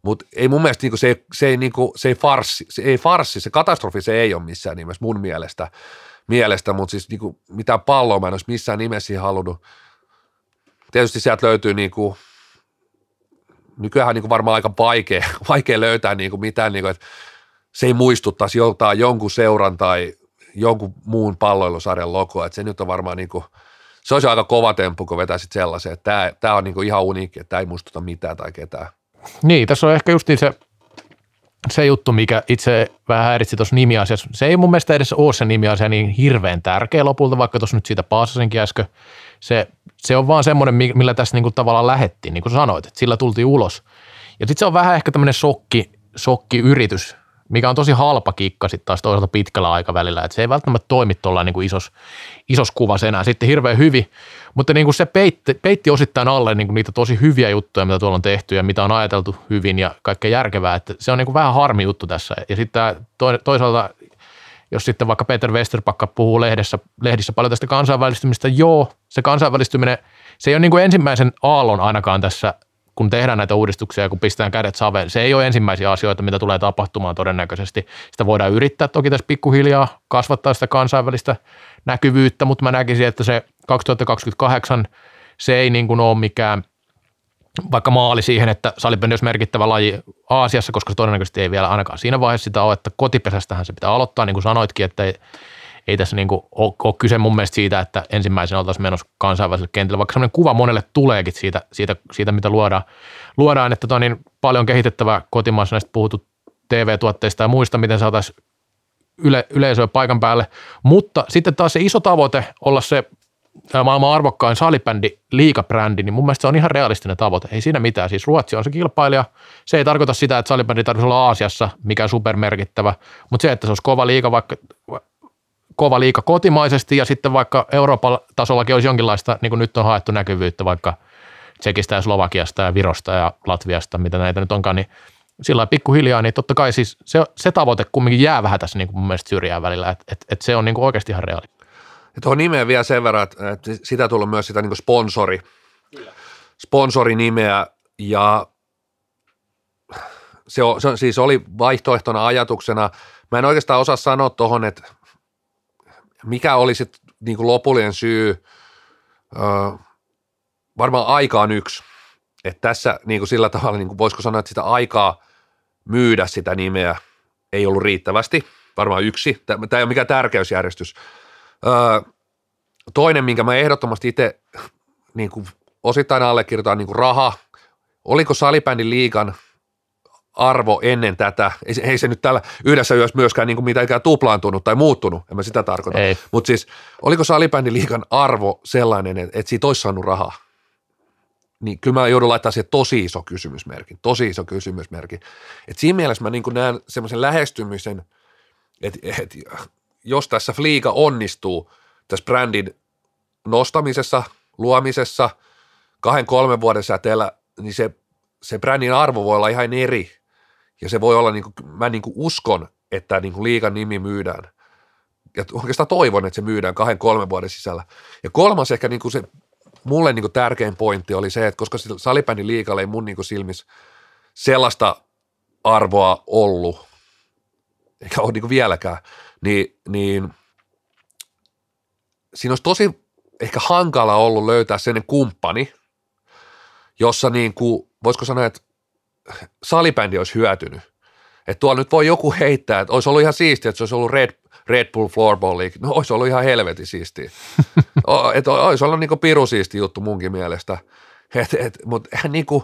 mutta ei mun mielestä niin kuin, se, ei, se, ei, niin kuin, se ei farssi, se ei farssi, se katastrofi se ei ole missään nimessä mun mielestä, mielestä mutta siis niin kuin, mitään palloa mä en olisi missään nimessä halunnut. Tietysti sieltä löytyy niin kuin, nykyään niin kuin varmaan aika vaikea, [laughs] vaikea löytää niin kuin mitään, niin kuin, että se ei muistuttaisi joltain jonkun seuran tai jonkun muun palloilusarjan logoa, että se nyt on varmaan niin kuin, se olisi aika kova temppu, kun vetäisit sellaisen, että tämä, on niin kuin ihan uniikki, että tämä ei muistuta mitään tai ketään. Niin, tässä on ehkä just se, se juttu, mikä itse vähän häiritsi tuossa nimiasiassa. Se ei mun mielestä edes ole se nimiasia niin hirveän tärkeä lopulta, vaikka tuossa nyt siitä paasasinkin äsken. Se, se on vaan semmoinen, millä tässä niinku tavallaan lähettiin, niin kuin sanoit, että sillä tultiin ulos. Ja sitten se on vähän ehkä tämmöinen shokki, shokkiyritys mikä on tosi halpa kikka sitten taas toisaalta pitkällä aikavälillä, että se ei välttämättä toimi tuolla niin isos, isos kuvassa enää sitten hirveän hyvin, mutta niin kuin se peitti, peitti osittain alle niin kuin niitä tosi hyviä juttuja, mitä tuolla on tehty ja mitä on ajateltu hyvin ja kaikkea järkevää, että se on niin kuin vähän harmi juttu tässä. Ja sitten toisaalta jos sitten vaikka Peter Westerpakka puhuu lehdessä, lehdissä paljon tästä kansainvälistymistä, joo, se kansainvälistyminen, se ei ole niin kuin ensimmäisen aallon ainakaan tässä kun tehdään näitä uudistuksia ja kun pistetään kädet saveen, se ei ole ensimmäisiä asioita, mitä tulee tapahtumaan todennäköisesti. Sitä voidaan yrittää toki tässä pikkuhiljaa kasvattaa sitä kansainvälistä näkyvyyttä, mutta mä näkisin, että se 2028 se ei niin kuin ole mikään vaikka maali siihen, että salipendi olisi merkittävä laji Aasiassa, koska se todennäköisesti ei vielä ainakaan siinä vaiheessa sitä ole, että kotipesästähän se pitää aloittaa, niin kuin sanoitkin, että ei tässä niin kuin ole, ole kyse mun mielestä siitä, että ensimmäisenä oltaisiin menossa kansainväliselle kentälle, vaikka sellainen kuva monelle tuleekin siitä, siitä, siitä mitä luodaan, luodaan että on niin paljon kehitettävää kotimaassa näistä puhuttu TV-tuotteista ja muista, miten saataisiin yle, yleisöä paikan päälle, mutta sitten taas se iso tavoite olla se maailman arvokkain salibändi, liikabrändi, niin mun mielestä se on ihan realistinen tavoite. Ei siinä mitään. Siis Ruotsi on se kilpailija. Se ei tarkoita sitä, että salibändi tarvitsisi olla Aasiassa, mikä on supermerkittävä, mutta se, että se olisi kova liiga vaikka kova liika kotimaisesti ja sitten vaikka Euroopan tasollakin olisi jonkinlaista, niin kuin nyt on haettu näkyvyyttä vaikka Tsekistä ja Slovakiasta ja Virosta ja Latviasta, mitä näitä nyt onkaan, niin sillä pikkuhiljaa, niin totta kai siis se, se tavoite kumminkin jää vähän tässä niin kuin mun mielestä syrjään välillä, että et, et se on niin kuin oikeasti ihan reaali. Ja tuohon nimeen vielä sen verran, että, että sitä tullut myös sitä niin kuin sponsori, sponsorinimeä ja se, on, se siis oli vaihtoehtona ajatuksena. Mä en oikeastaan osaa sanoa tuohon, että mikä olisi niin kuin lopullinen syy, öö, varmaan aika on yksi. Että tässä niin kuin sillä tavalla, niin kuin voisiko sanoa, että sitä aikaa myydä sitä nimeä ei ollut riittävästi, varmaan yksi. Tämä ei ole mikään tärkeysjärjestys. Öö, toinen, minkä mä ehdottomasti itse niin osittain allekirjoitan, niin kuin raha. Oliko salibändin liikan arvo ennen tätä, ei, ei se nyt tällä yhdessä yössä myöskään niin kuin mitenkään tuplaantunut tai muuttunut, en mä sitä tarkoita, mutta siis oliko salibändin liikan arvo sellainen, että, että siitä olisi saanut rahaa? Niin kyllä mä joudun laittaa siihen tosi iso kysymysmerkin, tosi iso kysymysmerkin. Et siinä mielessä mä niin näen semmoisen lähestymisen, että, että jos tässä Fliika onnistuu tässä brändin nostamisessa, luomisessa, kahden kolmen vuoden säteellä, niin se, se brändin arvo voi olla ihan eri ja se voi olla, niin kuin, mä niin kuin uskon, että niin kuin liikan nimi myydään. Ja oikeastaan toivon, että se myydään kahden, kolmen vuoden sisällä. Ja kolmas ehkä niin kuin se mulle niin kuin tärkein pointti oli se, että koska salibändin liikalle ei mun niin kuin silmissä sellaista arvoa ollut, eikä ole niin kuin vieläkään, niin, niin siinä olisi tosi ehkä hankala ollut löytää sellainen kumppani, jossa niin kuin, voisiko sanoa, että salibändi olisi hyötynyt. Että tuolla nyt voi joku heittää, että olisi ollut ihan siistiä, että se olisi ollut Red, Red Bull Floorball League. No olisi ollut ihan helvetin siistiä. [laughs] että olisi ollut niin piru siisti juttu munkin mielestä. Et, et, Mutta niin kuin,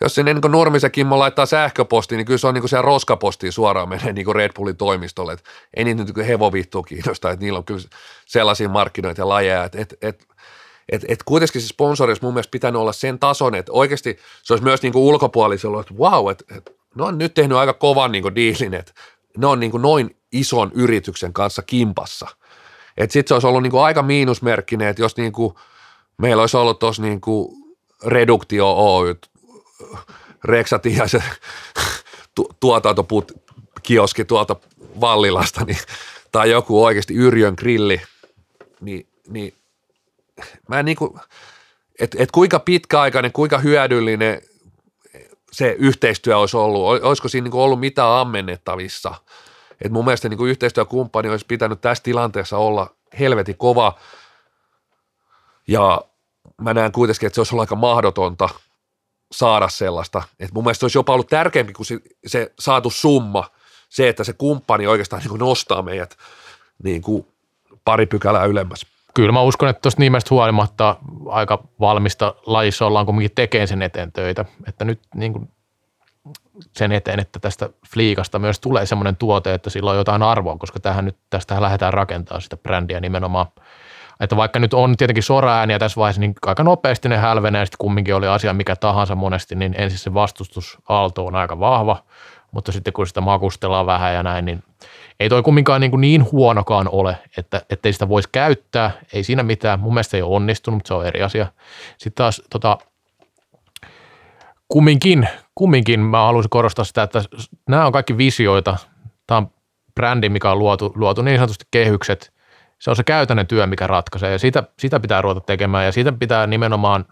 jos sinne niin Nurmisen Kimmo laittaa sähköpostiin, niin kyllä se on niin siellä roskapostiin suoraan menee niin Red Bullin toimistolle. Et ei niitä nyt hevovittua kiinnostaa, että niillä on kyllä sellaisia markkinoita ja lajeja, että et, et, et, et kuitenkin se sponsori olisi mun mielestä pitänyt olla sen tason, että oikeasti se olisi myös niin kuin ulkopuolisella, että wow, että, että ne on nyt tehnyt aika kovan niin kuin diilin, että ne on niin kuin noin ison yrityksen kanssa kimpassa. Että sitten se olisi ollut niin kuin aika miinusmerkkinen, että jos niin kuin meillä olisi ollut tuossa niin kuin Reduktio Oy, Reksatiaisen [laughs] tu, tuotantoput kioski tuolta Vallilasta, niin, tai joku oikeasti Yrjön grilli, niin, niin mä en niinku, että et kuinka pitkäaikainen, kuinka hyödyllinen se yhteistyö olisi ollut, olisiko siinä niinku ollut mitään ammennettavissa. Et mun mielestä niinku yhteistyökumppani olisi pitänyt tässä tilanteessa olla helvetin kova ja mä näen kuitenkin, että se olisi ollut aika mahdotonta saada sellaista. Et mun mielestä se olisi jopa ollut tärkeämpi kuin se, se saatu summa, se, että se kumppani oikeastaan niin kuin nostaa meidät niin kuin pari pykälää ylemmäs. Kyllä mä uskon, että tuosta nimestä huolimatta aika valmista lajissa ollaan kuitenkin tekemään sen eteen töitä. Että nyt niin kuin sen eteen, että tästä fliikasta myös tulee semmoinen tuote, että sillä on jotain arvoa, koska tähän nyt, tästä lähdetään rakentamaan sitä brändiä nimenomaan. Että vaikka nyt on tietenkin soraääniä tässä vaiheessa, niin aika nopeasti ne hälvenee sitten kumminkin oli asia mikä tahansa monesti, niin ensin se vastustusaalto on aika vahva, mutta sitten kun sitä makustellaan vähän ja näin, niin ei toi kumminkaan niin, niin huonokaan ole, että ettei sitä voisi käyttää, ei siinä mitään. Mun mielestä ei ole onnistunut, mutta se on eri asia. Sitten taas tota, kumminkin, kumminkin mä haluaisin korostaa sitä, että nämä on kaikki visioita. Tämä on brändi, mikä on luotu, luotu niin sanotusti kehykset. Se on se käytännön työ, mikä ratkaisee ja sitä, sitä pitää ruveta tekemään ja siitä pitää nimenomaan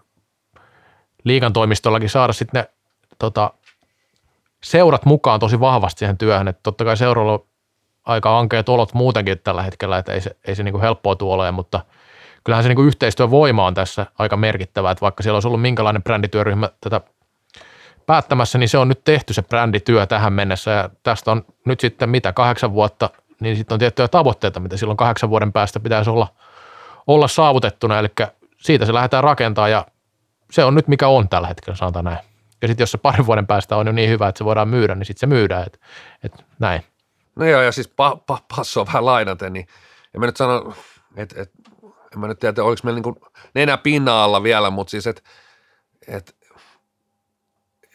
liikan toimistollakin saada sitten ne tota, seurat mukaan tosi vahvasti siihen työhön. Että totta kai seuralla aika ankeat olot muutenkin tällä hetkellä, että ei se, ei se niin kuin helppoa tule mutta kyllähän se niin kuin yhteistyövoima on tässä aika merkittävä, että vaikka siellä olisi ollut minkälainen brändityöryhmä tätä päättämässä, niin se on nyt tehty se brändityö tähän mennessä ja tästä on nyt sitten mitä kahdeksan vuotta, niin sitten on tiettyjä tavoitteita, mitä silloin kahdeksan vuoden päästä pitäisi olla, olla saavutettuna, eli siitä se lähdetään rakentaa ja se on nyt mikä on tällä hetkellä, sanotaan näin. Ja sitten jos se parin vuoden päästä on jo niin hyvä, että se voidaan myydä, niin sitten se myydään, että et näin. No joo, ja siis pa, pa, passoa vähän lainaten, niin en mä nyt sano, että et, en mä nyt tiedä, oliko meillä niin nenä pinna alla vielä, mutta siis, että et,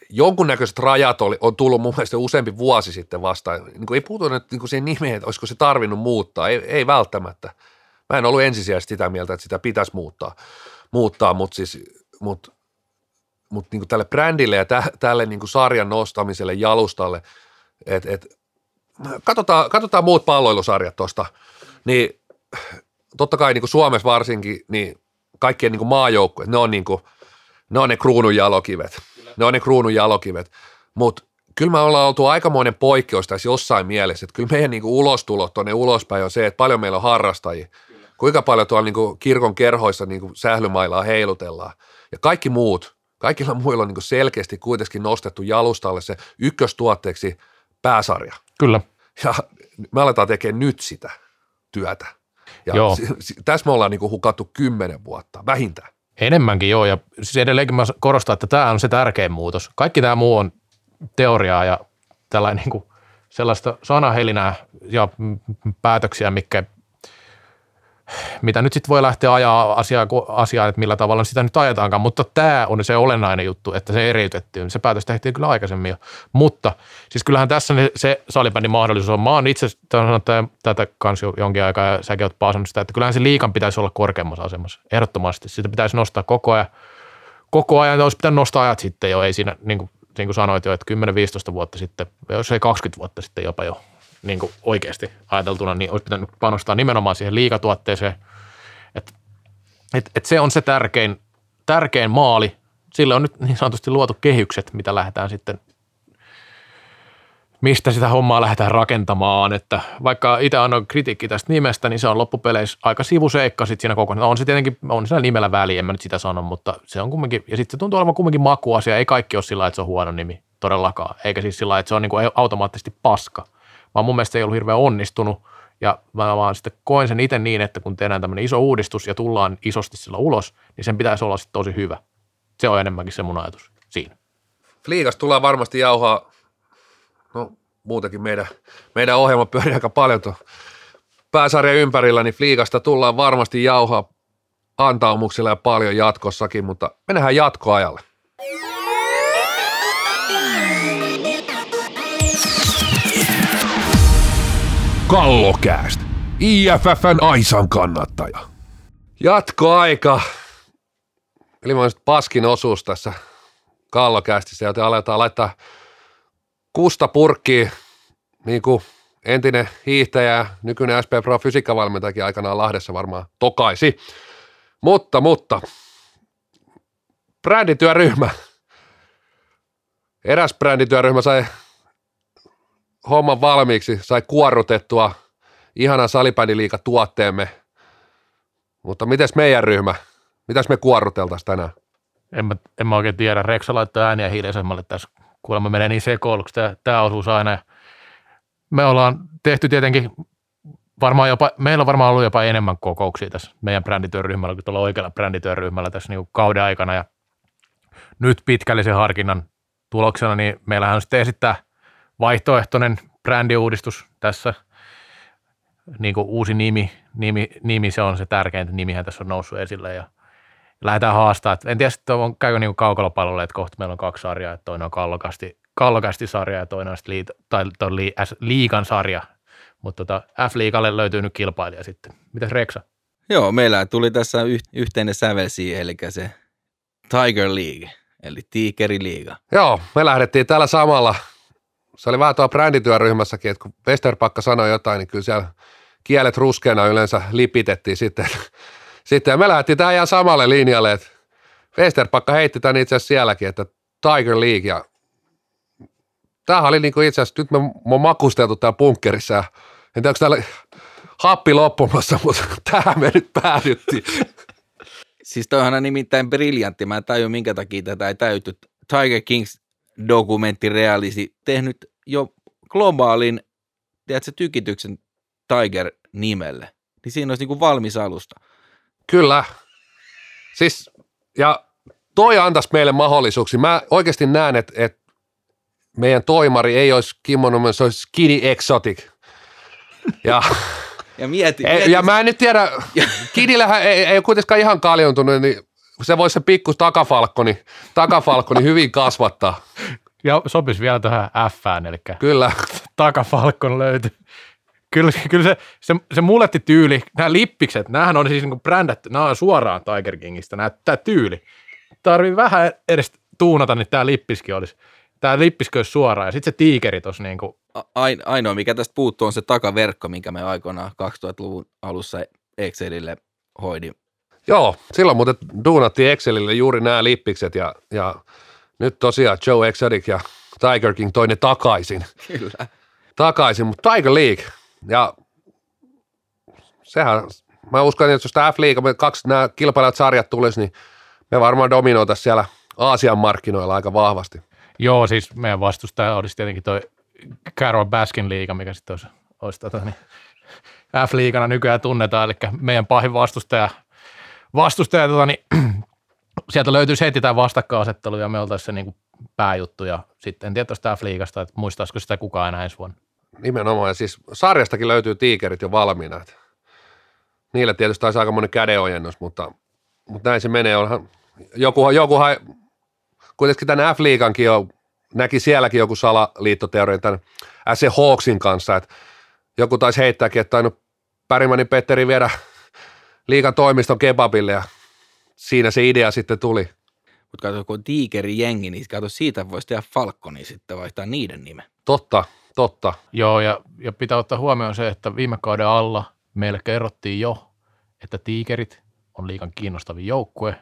jonkunnäköiset rajat oli, on tullut mun mielestä useampi vuosi sitten vastaan. Niin kuin ei puhuta nyt niin kuin siihen nimeen, että olisiko se tarvinnut muuttaa. Ei, ei välttämättä. Mä en ollut ensisijaisesti sitä mieltä, että sitä pitäisi muuttaa, muuttaa mutta siis, mut, mut niin kuin tälle brändille ja tä, tälle niin kuin sarjan nostamiselle jalustalle, että et, katsotaan, katsotaan muut palloilusarjat tuosta, niin totta kai niin kuin Suomessa varsinkin, niin kaikkien niin maajoukkueet, ne on niin kuin, ne on ne kruunun jalokivet. Ne on ne kruunun jalokivet, mutta kyllä me ollaan oltu aikamoinen poikkeus tässä jossain mielessä, että kyllä meidän niinku ulostulot tuonne ulospäin on se, että paljon meillä on harrastajia, kuinka paljon tuolla niinku kirkon kerhoissa niinku sählymailaa heilutellaan. Ja kaikki muut, kaikilla muilla on niinku selkeästi kuitenkin nostettu jalustalle se ykköstuotteeksi pääsarja. Kyllä. Ja me aletaan tekemään nyt sitä työtä. Ja Joo. tässä me ollaan niinku hukattu kymmenen vuotta, vähintään. Enemmänkin joo, ja siis edelleenkin mä korostan, että tämä on se tärkein muutos. Kaikki tämä muu on teoriaa ja tällainen niin kuin sellaista sanahelinää ja päätöksiä, mikä, mitä nyt sitten voi lähteä ajaa asiaa, asiaa, että millä tavalla sitä nyt ajetaankaan, mutta tämä on se olennainen juttu, että se eriytettiin. Se päätös tehtiin kyllä aikaisemmin jo, mutta siis kyllähän tässä se salibändin mahdollisuus on. Mä oon itse sanonut tätä kanssa jonkin aikaa ja säkin oot paasannut sitä, että kyllähän se liikan pitäisi olla korkeammassa asemassa, ehdottomasti. Sitä pitäisi nostaa koko ajan, koko ajan, olisi pitänyt nostaa ajat sitten jo, ei siinä, niin kuin, niin kuin sanoit jo, että 10-15 vuotta sitten, jos ei 20 vuotta sitten jopa jo, niin kuin oikeasti ajateltuna, niin olisi pitänyt panostaa nimenomaan siihen liikatuotteeseen. Että et, et se on se tärkein, tärkein maali. Sille on nyt niin sanotusti luotu kehykset, mitä lähdetään sitten mistä sitä hommaa lähdetään rakentamaan, että vaikka itse annan kritiikki tästä nimestä, niin se on loppupeleissä aika sivuseikka sitten siinä kokonaan. On se tietenkin, on siinä nimellä väliä, en mä nyt sitä sano, mutta se on kumminkin, ja sitten se tuntuu olevan kumminkin makuasia, ei kaikki ole sillä että se on huono nimi todellakaan, eikä siis sillä että se on niin kuin automaattisesti paska, vaan mun mielestä se ei ollut hirveän onnistunut, ja mä vaan sitten koen sen itse niin, että kun tehdään tämmöinen iso uudistus ja tullaan isosti sillä ulos, niin sen pitäisi olla sitten tosi hyvä. Se on enemmänkin se mun ajatus siinä. Fliikas tullaan varmasti jauhaa, no muutenkin meidän, meidän ohjelma pyörii aika paljon tuon pääsarjan ympärillä, niin Fliikasta tullaan varmasti jauhaa antaumuksilla ja paljon jatkossakin, mutta mennään jatkoajalle. Kallokääst. IFFn Aisan kannattaja. Jatkoaika. Eli paskin osuus tässä kallokäästissä, joten aletaan laittaa kusta purkki, niin kuin entinen hiihtäjä, nykyinen SP Pro fysiikkavalmentajakin aikanaan Lahdessa varmaan tokaisi. Mutta, mutta, brändityöryhmä. Eräs brändityöryhmä sai homman valmiiksi, sai kuorrutettua ihanan salibändiliiga tuotteemme. Mutta mites meidän ryhmä? Mitäs me kuorruteltaisiin tänään? En mä, en mä oikein tiedä. Reksa laittaa ääniä hiljaisemmalle tässä. Kuulemma menee niin sekoiluksi tämä, tämä osuus aina. Me ollaan tehty tietenkin varmaan jopa, meillä on varmaan ollut jopa enemmän kokouksia tässä meidän brändityöryhmällä kuin tuolla oikealla brändityöryhmällä tässä niin kauden aikana. Ja nyt pitkällisen harkinnan tuloksena, niin meillähän on sitten esittää vaihtoehtoinen brändiuudistus tässä, niin kuin uusi nimi, nimi, nimi, se on se tärkein nimihän tässä on noussut esille ja lähdetään haastaa. En tiedä, että on, käykö niin kaukalopallolle, että kohta meillä on kaksi sarjaa, että toinen on kallokasti, kallokasti sarja ja toinen on liit, tai, tai li, liikan sarja, mutta tota, F-liikalle löytyy nyt kilpailija sitten. Mitäs Reksa? Joo, meillä tuli tässä yhteinen sävel siihen, eli se Tiger League, eli Tiikeri Liiga. Joo, me lähdettiin täällä samalla. Se oli vähän tuolla brändityöryhmässäkin, että kun Westerpakka sanoi jotain, niin kyllä siellä kielet ruskeana yleensä lipitettiin sitten. [laughs] sitten ja me lähdettiin tähän ihan samalle linjalle, että Westerpakka heitti tämän itse asiassa sielläkin, että Tiger League ja tämähän oli niinku itse asiassa, nyt me, me on makusteltu täällä bunkkerissa ja en tiedä, onko täällä happi loppumassa, [laughs] mutta tähän me nyt päädyttiin. Siis toihan on nimittäin briljantti. Mä en tajua, minkä takia tätä ei täyty. Tiger Kings dokumenttirealisi tehnyt jo globaalin, tiedätkö, tykityksen Tiger-nimelle. Niin siinä olisi niin kuin valmis alusta. Kyllä. Siis, ja toi antaisi meille mahdollisuuksia. Mä oikeasti näen, että, että meidän toimari ei olisi Kimmo se olisi Skinny Exotic. Ja [laughs] ja mieti, mieti. Ja mä en nyt tiedä, Kidillähän ei, ei ole kuitenkaan ihan kaljontunut, niin se voisi se pikku takafalkkoni, takafalkkoni hyvin kasvattaa. Ja sopisi vielä tähän Fään, eli Kyllä. takafalkkon löytyy. Kyllä, kyllä se, se, se tyyli, nämä lippikset, nämähän on siis niin brändätty, nämä on suoraan Tiger Kingistä, nämä, tämä tyyli. Tarvii vähän edes tuunata, niin tämä lippiskin olisi. Tämä lippiskö olisi suoraan ja sitten se tiikeri tuossa niin kuin ainoa, mikä tästä puuttuu, on se takaverkko, minkä me aikoinaan 2000-luvun alussa Excelille hoidin. Joo, silloin muuten duunattiin Excelille juuri nämä lippikset ja, ja nyt tosiaan Joe Exotic ja Tiger King toi ne takaisin. Kyllä. Takaisin, mutta Tiger League ja sehän, mä uskon, että jos tämä F-liiga, kaksi nämä kilpailijat sarjat tulisi, niin me varmaan dominoitaisiin siellä Aasian markkinoilla aika vahvasti. Joo, siis meidän vastustaja olisi tietenkin toi Carol Baskin liiga, mikä sitten olisi, olisi tota, niin F-liigana nykyään tunnetaan, eli meidän pahin vastustaja, vastustaja tota, niin, [clears throat] sieltä löytyisi heti tämä vastakkainasettelu ja me oltaisiin se niin kuin pääjuttu ja sitten en tiedä tuosta F-liigasta, että muistaisiko sitä kukaan enää ensi vuonna. Nimenomaan, ja siis sarjastakin löytyy tiikerit jo valmiina. Että niille tietysti olisi aika monen kädenojennus, mutta, mutta näin se menee. Onhan, joku, jokuhan, kuitenkin tänne F-liigankin on näki sielläkin joku salaliittoteoria tämän SC Hawksin kanssa, että joku taisi heittääkin, että tainnut Pärimänin Petteri viedä liikan toimiston kebabille ja siinä se idea sitten tuli. Mutta kato, kun on tiikeri jengi, niin kato siitä voisi tehdä Falconi sitten vaihtaa niiden nime. Totta, totta. Joo, ja, ja pitää ottaa huomioon se, että viime kauden alla meille kerrottiin jo, että tiikerit on liikan kiinnostavin joukkue.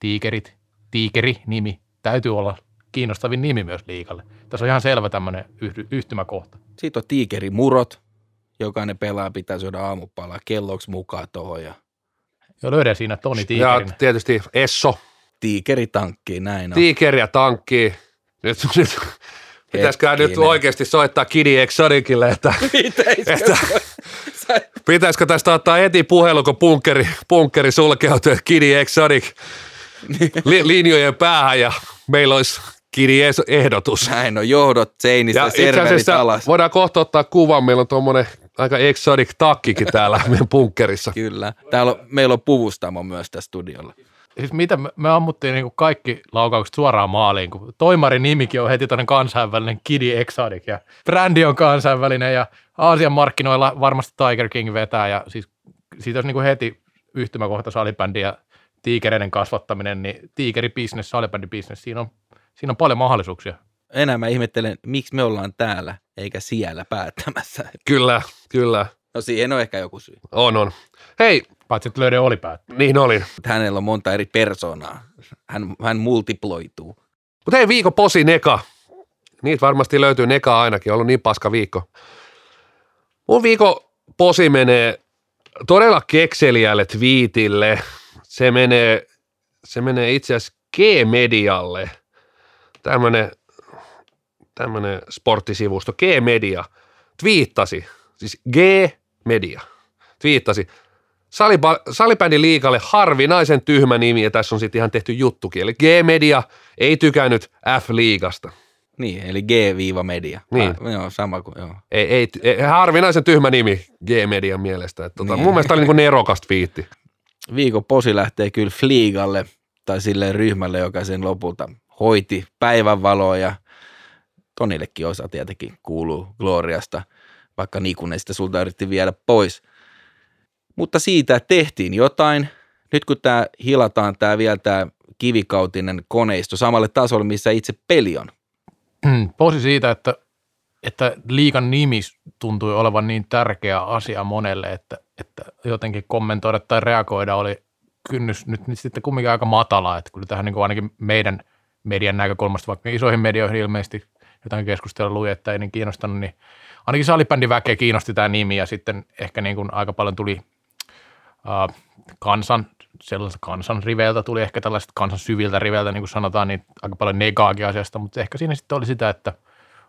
Tiikerit, tiikeri-nimi täytyy olla kiinnostavin nimi myös liikalle. Tässä on ihan selvä tämmöinen yhtymäkohta. Sitten on tiikeri murot. Jokainen pelaa pitää syödä aamupalaa kelloksi mukaan tuohon. Ja... Joo, löydä siinä Toni Tiikerin. Ja tietysti Esso. Tiikeri tankki, näin on. ja tankki. Nyt, nyt pitäisikö nyt oikeasti soittaa Kidi Exoticille, että, että pitäisikö tästä ottaa heti puhelu, kun punkkeri, punkkeri sulkeutuu, Kidi Exotic li, linjojen päähän ja meillä olisi kirjeehdotus. Näin on, johdot seinistä, ja serverit alas. voidaan kohta ottaa kuvan, meillä on tuommoinen aika exotic takkikin täällä [laughs] meidän punkkerissa. Kyllä, täällä on, meillä on puvustamo myös tässä studiolla. Siis mitä me, me ammuttiin niin kaikki laukaukset suoraan maaliin, kun toimarin nimikin on heti toinen kansainvälinen Kidi Exotic ja brändi on kansainvälinen ja Aasian markkinoilla varmasti Tiger King vetää ja siis siitä olisi niin heti yhtymäkohta salibändi ja tiikereiden kasvattaminen, niin tiikeribisnes, salibändibisnes, siinä on siinä on paljon mahdollisuuksia. Enää mä ihmettelen, miksi me ollaan täällä eikä siellä päättämässä. Kyllä, kyllä. No siihen on ehkä joku syy. On, on. Hei. Paitsi, että löydä oli päättä. Niin oli. Hänellä on monta eri persoonaa. Hän, hän multiploituu. Mutta hei, viikon posi Neka. Niitä varmasti löytyy Neka ainakin, on ollut niin paska viikko. Mun viikon posi menee todella kekseliälle twiitille. Se menee, se menee itse asiassa G-Medialle, tämmöinen sporttisivusto, G-Media, twiittasi, siis G-Media, twiittasi, Saliba, salibändin liikalle harvinaisen tyhmä nimi, ja tässä on sitten ihan tehty juttukin. Eli G-Media ei tykännyt F-liigasta. Niin, eli G-media. Niin. Ah, joo, sama kuin, joo. Ei, ei, ei, harvinaisen tyhmä nimi G-Median mielestä. Että tota, Niin. Mun mielestä oli niin nerokas twiitti. Viikon posi lähtee kyllä Fliigalle tai sille ryhmälle, joka sen lopulta hoiti päivänvaloa ja Tonillekin osa tietenkin kuuluu Gloriasta, vaikka Nikunen sitä sulta yritti viedä pois. Mutta siitä tehtiin jotain. Nyt kun tämä hilataan tämä vielä tämä kivikautinen koneisto samalle tasolle, missä itse peli on. Posi siitä, että, että liikan nimi tuntui olevan niin tärkeä asia monelle, että, että jotenkin kommentoida tai reagoida oli kynnys nyt, nyt sitten kumminkin aika matala, että kyllä tähän niin kuin ainakin meidän median näkökulmasta, vaikka isoihin medioihin ilmeisesti jotain keskustelua luin, että ei niin kiinnostanut, niin ainakin salibändiväkeä kiinnosti tämä nimi ja sitten ehkä niin kuin aika paljon tuli uh, kansan, sellaiselta kansan riveiltä tuli ehkä tällaiset kansan syviltä riveiltä, niin kuin sanotaan, niin aika paljon negaakin asiasta, mutta ehkä siinä sitten oli sitä, että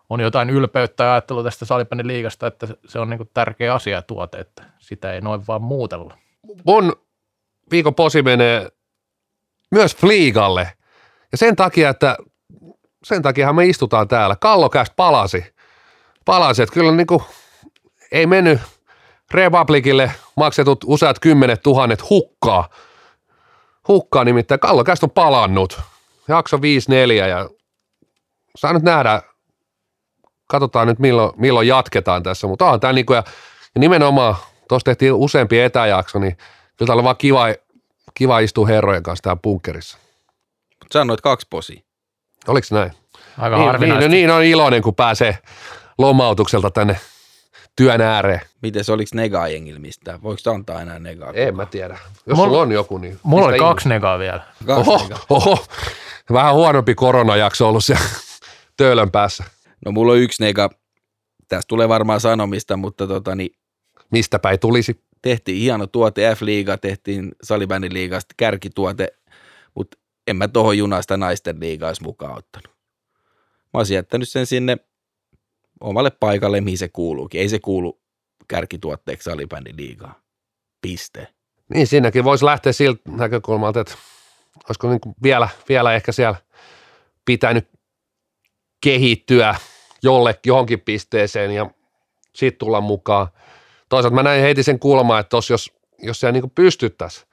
on jotain ylpeyttä ja ajattelua tästä salibändin liigasta, että se on niin kuin tärkeä asia ja tuote, että sitä ei noin vaan muutella. Mun viikon posi menee myös Fliigalle. Ja sen takia, että sen takiahan me istutaan täällä. Kallokäst palasi. Palasi, että kyllä niin kuin, ei mennyt Republicille maksetut useat kymmenet tuhannet hukkaa. Hukkaa nimittäin. Kallokäst on palannut. Jakso 5-4 ja saa nyt nähdä, katsotaan nyt milloin, milloin jatketaan tässä, mutta onhan tämä niin kuin, ja nimenomaan, tuossa tehtiin useampi etäjakso, niin kyllä täällä on vaan kiva, kiva istua herrojen kanssa täällä bunkkerissa. Sanoit kaksi posia. Oliko se näin? Aika Niin, niin, harvinaista. no niin on iloinen, kun pääsee lomautukselta tänne työn ääreen. Miten se oliko negaa jengillä mistään? Voiko antaa enää negaa? En mä tiedä. Jos Mulla- sulla on joku, niin... Mulla oli kaksi negaa vielä. Kaksi Oho, negaa. oho. Vähän huonompi koronajakso ollut siellä [laughs] töölön päässä. No mulla on yksi nega. Tästä tulee varmaan sanomista, mutta tota, niin Mistä päin tulisi? tehtiin hieno tuote F-liiga, tehtiin salibändin liigasta kärkituote, mutta en mä tohon junasta naisten liigaa mukaan ottanut. Mä olisin jättänyt sen sinne omalle paikalle, mihin se kuuluukin. Ei se kuulu kärkituotteeksi salibändin liigaa. Piste. Niin siinäkin voisi lähteä siltä näkökulmalta, että olisiko niin kuin vielä, vielä ehkä siellä pitänyt kehittyä jolle, johonkin pisteeseen ja sitten tulla mukaan. Toisaalta mä näin heti sen kulmaa, että tos, jos, jos siellä niin pystyttäisiin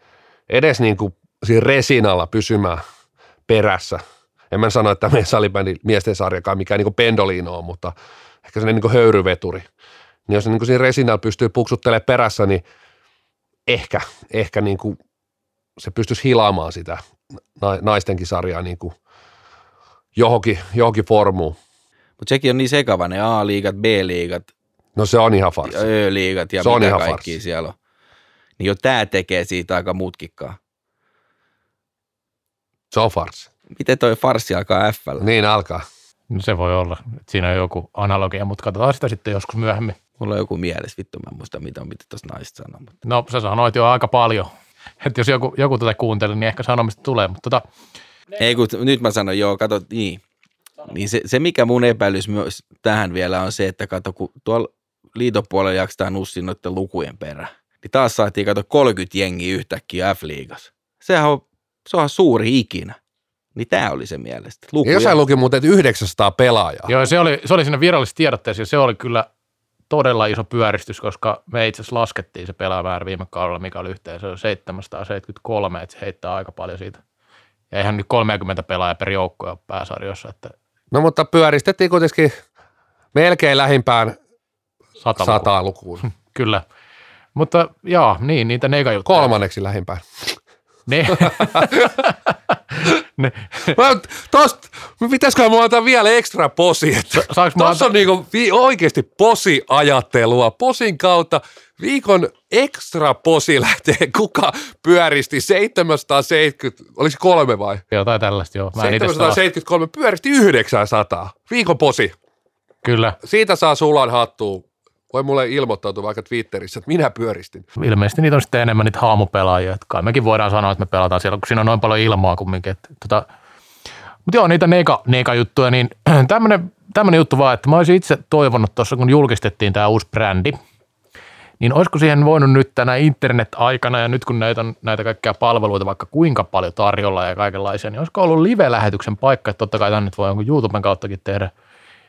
edes niin kuin siinä resinalla pysymään perässä. En mä sano, että meidän salibändin miesten sarjakaan mikään niin pendoliino on, mutta ehkä sellainen niin höyryveturi. Niin jos se niin siinä resinalla pystyy puksuttelemaan perässä, niin ehkä, ehkä niin kuin se pystyisi hilaamaan sitä na- naistenkin sarjaa niin kuin johonkin, johonkin formuun. Mutta sekin on niin sekava, ne A-liigat, B-liigat, No se on ihan farsi. Ö-liigat ja Se on mitä ihan kaikki siellä on. Niin jo tämä tekee siitä aika mutkikkaa. Se on farsi. Miten toi farssi alkaa f Niin alkaa. No se voi olla, että siinä on joku analogia, mutta katsotaan sitä sitten joskus myöhemmin. Mulla on joku mielessä, vittu mä en muista mitä, mitä tuossa naista sanoo. Mutta. No sä sanoit jo aika paljon, että jos joku, joku tätä kuunteli, niin ehkä sanomista tulee, mutta tota, Ei kun nyt mä sanon, joo, kato, niin. Niin se, se, mikä mun epäilys myös tähän vielä on se, että kato, kun tuolla liiton puolella jaksetaan nussin noiden lukujen perään, niin taas saatiin kato 30 jengiä yhtäkkiä F-liigas. Sehän on, se on suuri ikinä. Niin tämä oli se mielestä. Ja Lukuja. jossain luki muuten, että 900 pelaajaa. joo, se oli, se oli siinä virallisessa tiedotteessa ja se oli kyllä todella iso pyöristys, koska me itse asiassa laskettiin se pelaamäärä viime kaudella, mikä oli yhteensä 773, että se heittää aika paljon siitä. Ja eihän nyt 30 pelaajaa per joukko ole pääsarjossa, että No mutta pyöristettiin kuitenkin melkein lähimpään sata, sataa lukuun. Kyllä. Mutta joo, niin, niitä negajuttuja. Kolmanneksi lähimpään. Ne, [laughs] ne, Mä, tosta, pitäisikö mulla antaa vielä ekstra posi, että Tuossa antaa, on niinku vi- oikeasti posi-ajattelua. Posin kautta viikon ekstra posi lähtee, kuka pyöristi 770, olisi kolme vai? jotain tällaista, joo. Mä en itse saa. 773 pyöristi 900. Viikon posi. Kyllä, Siitä saa sulan hattuun. Voi mulle ilmoittautua vaikka Twitterissä, että minä pyöristin. ilmeisesti niitä on sitten enemmän niitä haamupelaajia. Että kai mekin voidaan sanoa, että me pelataan siellä, kun siinä on noin paljon ilmaa kumminkin. Että, tota, Mutta joo, niitä neka, neka-juttuja, niin [clears throat] tämmöinen tämmöinen juttu vaan, että mä olisin itse toivonut tuossa, kun julkistettiin tämä uusi brändi, niin olisiko siihen voinut nyt tänä internet-aikana ja nyt kun näitä on näitä kaikkia palveluita vaikka kuinka paljon tarjolla ja kaikenlaisia, niin olisiko ollut live-lähetyksen paikka, että totta kai tänne voi jonkun YouTuben kauttakin tehdä,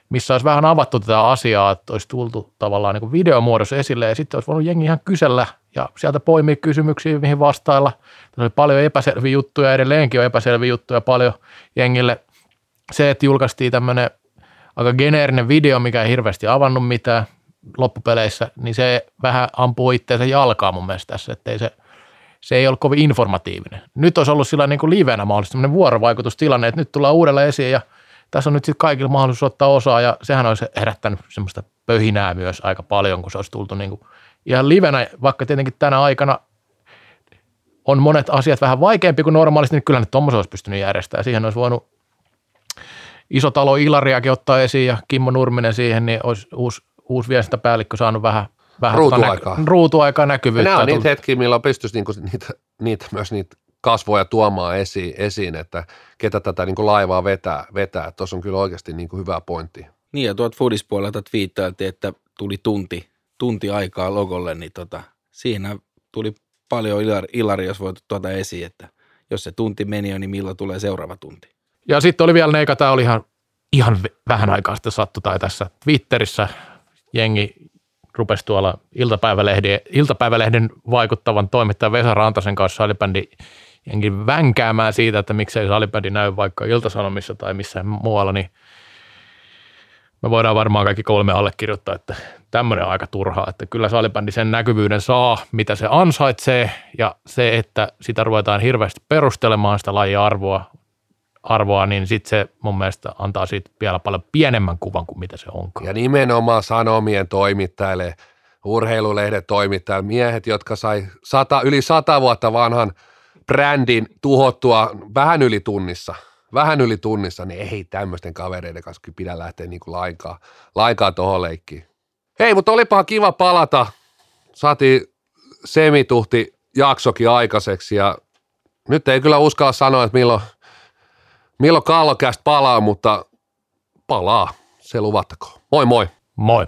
missä olisi vähän avattu tätä asiaa, että olisi tultu tavallaan niin kuin videomuodossa esille ja sitten olisi voinut jengi ihan kysellä ja sieltä poimia kysymyksiä, mihin vastailla. Tässä oli paljon epäselviä juttuja, edelleenkin on epäselviä juttuja paljon jengille. Se, että julkaistiin tämmöinen aika geneerinen video, mikä ei hirveästi avannut mitään loppupeleissä, niin se vähän ampuu itseensä jalkaa mun mielestä tässä, että ei se, se ei ollut kovin informatiivinen. Nyt olisi ollut sillä niin kuin livenä mahdollisesti vuorovaikutustilanne, että nyt tullaan uudelle esiin ja tässä on nyt sitten kaikilla mahdollisuus ottaa osaa ja sehän olisi herättänyt semmoista pöhinää myös aika paljon, kun se olisi tultu niin kuin ihan livenä, vaikka tietenkin tänä aikana on monet asiat vähän vaikeampi kuin normaalisti, niin kyllä ne tuommoisen olisi pystynyt järjestämään. Siihen olisi voinut iso talo Ilariakin ottaa esiin ja Kimmo Nurminen siihen, niin olisi uusi, uusi viestintäpäällikkö saanut vähän, vähän Ruutuaikaa. Tuota nä- ruutuaikaa näkyvyyttä. Nämä on ja niitä hetkiä, milloin pystyisi niinku niitä, niitä, myös niitä kasvoja tuomaan esiin, esiin että ketä tätä niinku laivaa vetää. vetää. Tuossa on kyllä oikeasti niinku hyvä pointti. Niin ja tuot Foodispuolelta twiittailtiin, että tuli tunti, tunti aikaa logolle, niin tota, siinä tuli paljon Ilari, Ilari jos voitu tuota esiin, että jos se tunti meni jo, niin milloin tulee seuraava tunti. Ja sitten oli vielä Neika, tämä oli ihan, ihan vähän aikaa sitten sattu, tai tässä Twitterissä jengi rupesi tuolla iltapäivälehden, iltapäivälehden vaikuttavan toimittajan Vesa Rantasen kanssa salibändi jengi vänkäämään siitä, että miksei salibändi näy vaikka iltasanomissa tai missään muualla, niin me voidaan varmaan kaikki kolme allekirjoittaa, että tämmöinen on aika turhaa, että kyllä salibändi sen näkyvyyden saa, mitä se ansaitsee, ja se, että sitä ruvetaan hirveästi perustelemaan sitä lajia arvoa, arvoa, niin sitten se mun mielestä antaa siitä vielä paljon pienemmän kuvan kuin mitä se onkaan. Ja nimenomaan sanomien toimittajille, urheilulehden toimittajille, miehet, jotka sai sata, yli sata vuotta vanhan brändin tuhottua vähän yli tunnissa, vähän yli tunnissa, niin ei tämmöisten kavereiden kanssa kyllä pidä lähteä niin kuin lainkaan, lainkaan tuohon leikkiin. Hei, mutta olipahan kiva palata. Saatiin semituhti jaksokin aikaiseksi ja nyt ei kyllä uskalla sanoa, että milloin, milloin kallokästä palaa, mutta palaa, se luvattakoon. Moi moi! Moi!